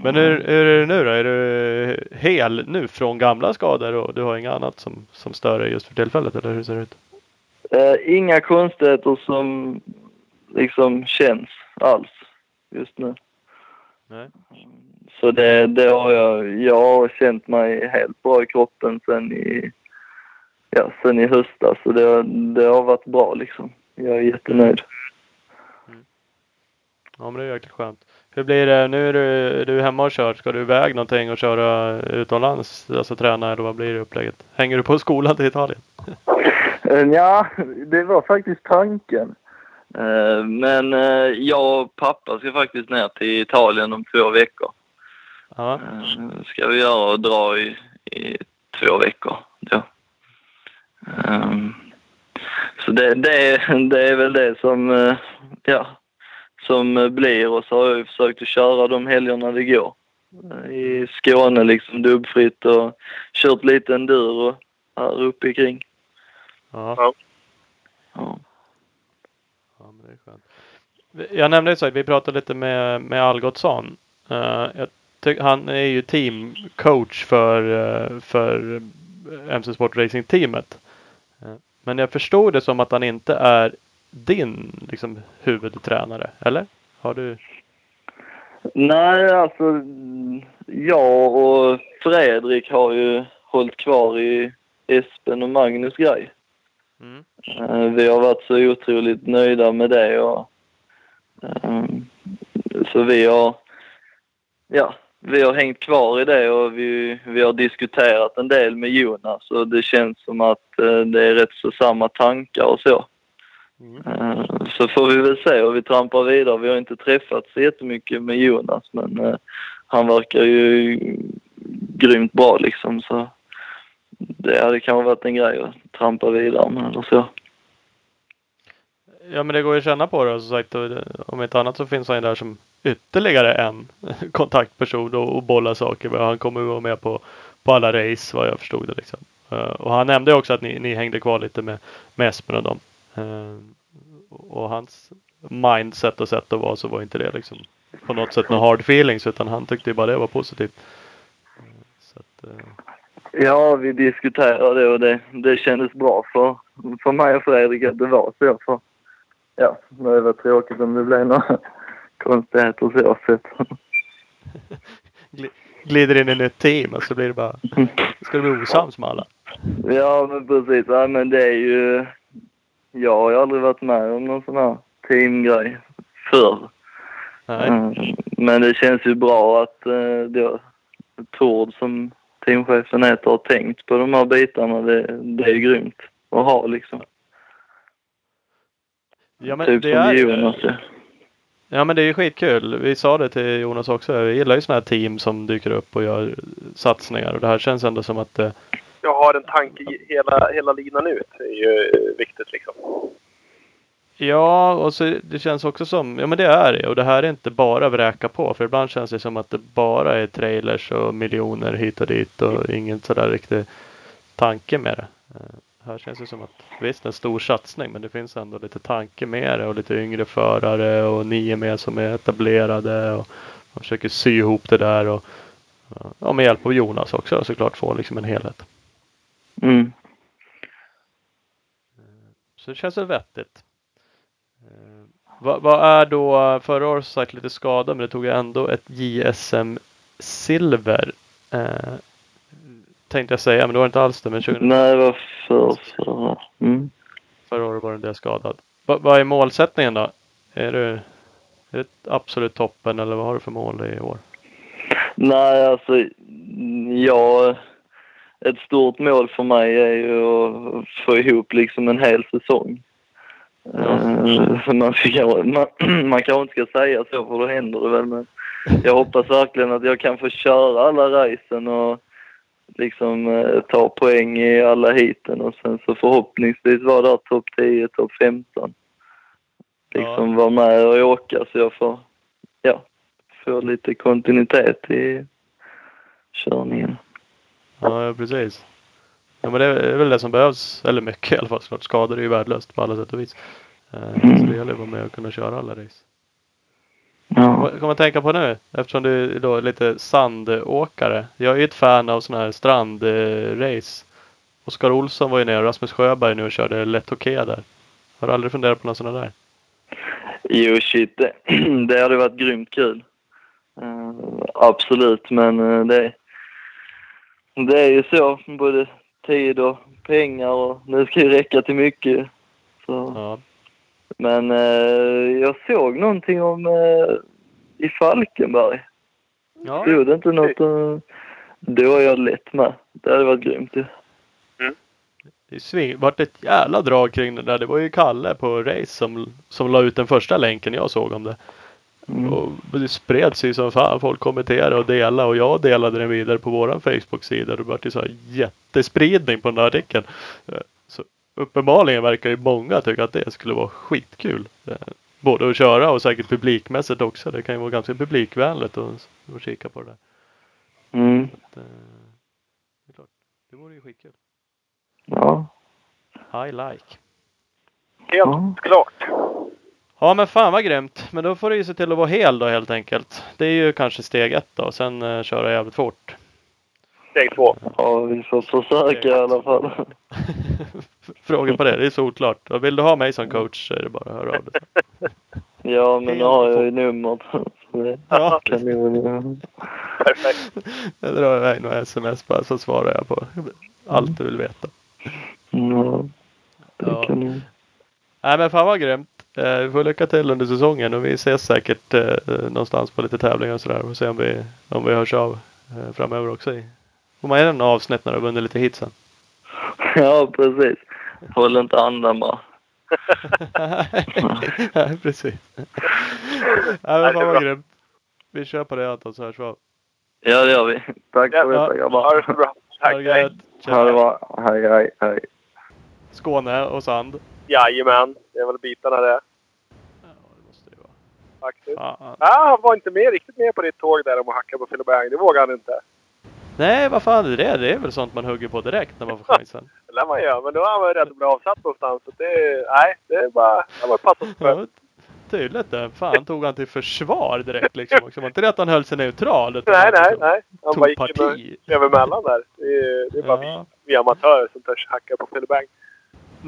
[SPEAKER 2] Men hur, hur är det nu då? Är du hel nu från gamla skador och du har inget annat som, som stör dig just för tillfället? Eller hur ser det ut?
[SPEAKER 5] Eh, inga konstigheter som liksom känns alls just nu.
[SPEAKER 2] Nej.
[SPEAKER 5] Så det, det har jag, jag har känt mig helt bra i kroppen sen i, ja, sen i höstas. Så det, det har varit bra liksom. Jag är jättenöjd.
[SPEAKER 2] Ja men det är jäkligt skönt. Hur blir det? Nu är du, du är hemma och kör. Ska du iväg någonting och köra utomlands? Alltså träna eller vad blir det upplägget? Hänger du på skolan till Italien?
[SPEAKER 5] Ja, det var faktiskt tanken. Eh, Men eh, jag och pappa ska faktiskt ner till Italien om två veckor.
[SPEAKER 2] Ja.
[SPEAKER 5] Eh, ska vi göra och dra i, i två veckor. Ehm, så det, det, det är väl det som, ja, som eh, blir och så har jag ju försökt att köra de helgerna det går. Eh, I Skåne liksom dubbfritt och kört lite enduro här uppe kring.
[SPEAKER 2] Ja.
[SPEAKER 3] Ja.
[SPEAKER 5] Ja.
[SPEAKER 2] ja men det är skönt. Jag nämnde ju så att vi pratade lite med, med Algotsson. Uh, han är ju teamcoach för, uh, för MC Sport Racing teamet. Uh, men jag förstod det som att han inte är din liksom, huvudtränare, eller? Har du?
[SPEAKER 5] Nej, alltså jag och Fredrik har ju hållit kvar i Espen och Magnus grej. Mm. Uh, vi har varit så otroligt nöjda med det och um, så vi har, ja, vi har hängt kvar i det och vi, vi har diskuterat en del med Jonas och det känns som att uh, det är rätt så samma tankar och så. Mm. Så får vi väl se hur vi trampar vidare. Vi har inte träffats så jättemycket med Jonas men eh, han verkar ju grymt bra liksom så det hade kanske varit en grej att trampa vidare med eller så.
[SPEAKER 2] Ja men det går ju att känna på det som sagt. Om inte annat så finns han ju där som ytterligare en kontaktperson och, och bollar saker med. Han kommer ju vara med på, på alla race vad jag förstod det liksom. Eh, och han nämnde också att ni, ni hängde kvar lite med, med Espen och dem. Uh, och hans mindset och sätt att vara så var inte det liksom på något sätt några hard feelings utan han tyckte bara det var positivt.
[SPEAKER 5] Så att, uh... Ja, vi diskuterade det och det, det kändes bra för, för mig och Fredrik att det var så. För, ja, det var tråkigt om det blev några konstigheter så sett.
[SPEAKER 2] Glider in i ett team och så blir det bara... Ska du bli osams med alla?
[SPEAKER 5] Ja, men precis. Ja, men det är ju... Jag har aldrig varit med om någon sån här teamgrej förr. Mm, men det känns ju bra att eh, Tord som teamchefen heter har tänkt på de här bitarna. Det, det är grymt att ha liksom.
[SPEAKER 2] Ja, men typ det som är, Jonas Ja men det är ju skitkul. Vi sa det till Jonas också. Jag gillar ju sådana här team som dyker upp och gör satsningar och det här känns ändå som att det...
[SPEAKER 3] Jag har en tanke hela, hela linan ut. Det är ju eh, viktigt liksom.
[SPEAKER 2] Ja, och så det känns också som, ja men det är det. Och det här är inte bara vräka på. För ibland känns det som att det bara är trailers och miljoner hit och dit och ingen sådär riktig tanke med det. Eh, här känns det som att visst en stor satsning men det finns ändå lite tanke med det och lite yngre förare och nio med som är etablerade och man försöker sy ihop det där och ja, med hjälp av Jonas också såklart få liksom en helhet.
[SPEAKER 5] Mm.
[SPEAKER 2] Så det känns väl vettigt. Vad, vad är då, förra året sagt lite skada men det tog ändå ett JSM silver. Eh, tänkte jag säga men det var inte alls det. Men 20...
[SPEAKER 5] Nej det var för, förra. Mm.
[SPEAKER 2] Förra året var den där skadad. Va, vad är målsättningen då? Är det, är det absolut toppen eller vad har du för mål i år?
[SPEAKER 5] Nej alltså jag ett stort mål för mig är ju att få ihop liksom en hel säsong. Uh, man, man, man kanske inte ska säga så för då händer det väl men jag hoppas verkligen att jag kan få köra alla racen och liksom uh, ta poäng i alla heaten och sen så förhoppningsvis vara där topp 10, topp 15. Liksom ja. vara med och åka så jag får, ja, få lite kontinuitet i körningen.
[SPEAKER 2] Ja, precis. Ja, men det är väl det som behövs, eller mycket i alla fall. Såklart skador är ju värdelöst på alla sätt och vis. Mm. Så det gäller att vara med och kunna köra alla race. Ja. Vad kan man tänka på nu? Eftersom du då är lite sandåkare. Jag är ju ett fan av sådana här strandrace. Oskar Olsson var ju nere och Rasmus Sjöberg nu och körde lätt okej där. Har du aldrig funderat på några sådana där?
[SPEAKER 5] Jo shit, det, det hade varit grymt kul. Uh, absolut, men uh, det, det är ju så. Både tid och pengar och det ska ju räcka till mycket. Så. Ja. Men eh, jag såg någonting om eh, i Falkenberg. Ja. Stod det inte något? Eh, då var jag lätt med. Det hade varit grymt ju.
[SPEAKER 2] Mm. Det sving, vart ett jävla drag kring det där. Det var ju Kalle på Race som, som la ut den första länken jag såg om det. Mm. Och det spred sig som fan. Folk kommenterade och delade och jag delade den vidare på våran Facebook-sida. Det vart ju så här jättespridning på den här artikeln. Eh, så uppenbarligen verkar ju många tycka att det skulle vara skitkul. Eh, både att köra och säkert publikmässigt också. Det kan ju vara ganska publikvänligt att, att kika på det där.
[SPEAKER 5] Mm. Att,
[SPEAKER 2] eh, det, är klart. det vore ju skitkul.
[SPEAKER 5] Ja.
[SPEAKER 2] I like.
[SPEAKER 3] Helt ja. klart.
[SPEAKER 2] Ja men fan vad grymt. Men då får du ju se till att vara hel då helt enkelt. Det är ju kanske steg ett då. Sen eh, köra jävligt fort.
[SPEAKER 3] Steg två.
[SPEAKER 5] Ja, vi får försöka i alla fall.
[SPEAKER 2] Fråga på det, det är solklart. Och vill du ha mig som coach så är det bara att höra av dig.
[SPEAKER 5] Ja, men nu har jag ju numret.
[SPEAKER 2] Ja,
[SPEAKER 3] Perfekt.
[SPEAKER 2] jag drar iväg några sms bara så svarar jag på allt du vill veta.
[SPEAKER 5] Ja, det
[SPEAKER 2] Ja.
[SPEAKER 5] kan ni.
[SPEAKER 2] Nej men fan vad grymt. Eh, vi får lycka till under säsongen och vi ses säkert eh, någonstans på lite tävlingar och sådär. Och se om vi, om vi hörs av eh, framöver också. I. Får man göra en avsnitt när du har vunnit lite hit sen.
[SPEAKER 5] Ja, precis. Håll inte andan bara.
[SPEAKER 2] Nej precis. Nej men fan vad grymt. Vi kör på det Anton så hörs vi av.
[SPEAKER 5] Ja, det gör vi. Tack för
[SPEAKER 3] Ja,
[SPEAKER 5] detta
[SPEAKER 3] Ha det
[SPEAKER 5] grabbar.
[SPEAKER 3] så bra. Tack.
[SPEAKER 2] Ha det
[SPEAKER 3] hej.
[SPEAKER 5] Ha det bra. Hej, hej, hej.
[SPEAKER 2] Skåne och sand.
[SPEAKER 3] Jajamän. Det är väl bitarna det.
[SPEAKER 2] Ja, det måste det vara.
[SPEAKER 3] Faktiskt.
[SPEAKER 2] Fan.
[SPEAKER 3] Ja, han var inte med, riktigt med på ditt tåg där om att hacka på Filleberg. Det vågade han inte.
[SPEAKER 2] Nej vad fan är det? Det är väl sånt man hugger på direkt när man får chansen.
[SPEAKER 3] Det lär man göra. Men då har man rätt bra avsatt någonstans. Så det, nej, det är bara... Det var passat för.
[SPEAKER 2] Ja, tydligt det. Fan tog han till försvar direkt liksom också. Det var inte det att han höll sig neutral. utan
[SPEAKER 3] Nej,
[SPEAKER 2] han
[SPEAKER 3] nej, nej. Han
[SPEAKER 2] Tog
[SPEAKER 3] bara gick
[SPEAKER 2] parti.
[SPEAKER 3] över emellan där. Det är, det är bara
[SPEAKER 2] Ja.
[SPEAKER 3] vi, vi amatörer som törs hacka på Filleberg.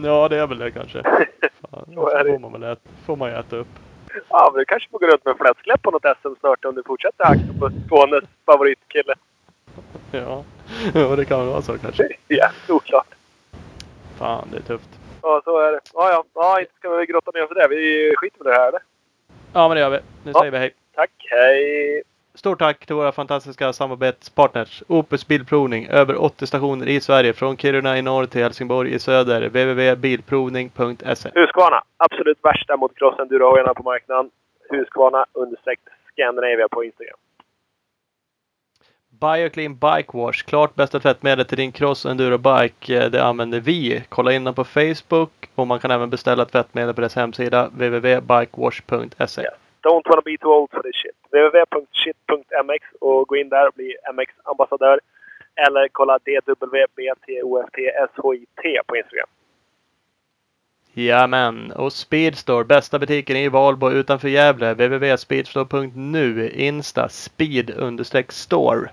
[SPEAKER 2] Ja det är väl det kanske. Fan,
[SPEAKER 3] Så är det.
[SPEAKER 2] får man väl äta, får man ju äta upp.
[SPEAKER 3] Ja, men du kanske får gå runt med fläskläpp på något SM snart om du fortsätter hacka på Skånes favoritkille.
[SPEAKER 2] Ja, ja det kan väl vara så kanske.
[SPEAKER 3] Ja, oklart.
[SPEAKER 2] Fan det är tufft.
[SPEAKER 3] Ja, så är det. Ja, ja. Ja, inte ska vi grotta ner oss i det. Vi skiter med det här, eller?
[SPEAKER 2] Ja men det gör vi. Nu
[SPEAKER 3] Ja.
[SPEAKER 2] säger vi hej.
[SPEAKER 3] Tack, hej!
[SPEAKER 2] Stort tack till våra fantastiska samarbetspartners. Opus Bilprovning. Över 80 stationer i Sverige. Från Kiruna i norr till Helsingborg i söder. www.bilprovning.se
[SPEAKER 3] Husqvarna. Absolut värsta mot cross-enduro-hojarna på marknaden. Husqvarna understreck Scandinavia på Instagram.
[SPEAKER 2] Bioclean Bike Wash. Klart bästa tvättmedel till din cross och enduro bike. Eh, Det använder vi. Kolla in dem på Facebook och man kan även beställa tvättmedel på dess hemsida www.bikewash.se.
[SPEAKER 3] Yes. Don't wanna be too old for this shit. www.shit.mx och gå in där och bli MX-ambassadör. Eller kolla DWBTOFTSHIT på Instagram.
[SPEAKER 2] Jajamän. Och Speedstore. Bästa butiken i Valbo utanför Gävle. www.speedstore.nu. Insta speed-store.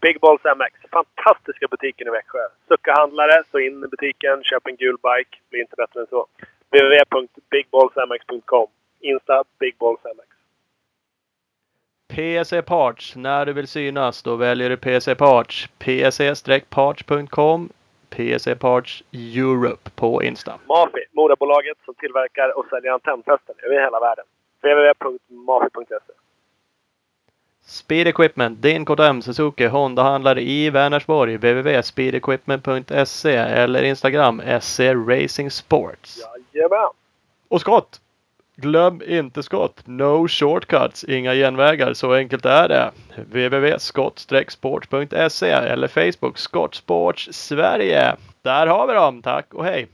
[SPEAKER 3] Big Balls MX. Fantastiska butiken i Växjö. Sucka-handlare, så in i butiken, köp en gul bike. Blir inte bättre än så. www.bigballsmx.com. Insta Big Balls MX.
[SPEAKER 2] PSE Parts. När du vill synas då väljer du PSE Parts. pse-parts.com. PSE Parts Europe på Insta.
[SPEAKER 3] Mafi, moderbolaget som tillverkar och säljer antennfästen över hela världen. www.mafi.se.
[SPEAKER 2] Speed Equipment, din KTM Suzuki Honda-handlare i Vänersborg. www.speedequipment.se eller Instagram SC Racing Sports.
[SPEAKER 3] Jajamän!
[SPEAKER 2] Och skott! Glöm inte skott. No shortcuts, inga genvägar. Så enkelt är det. www.skott-sport.se eller Facebook Skottsports Sverige. Där har vi dem. Tack och hej!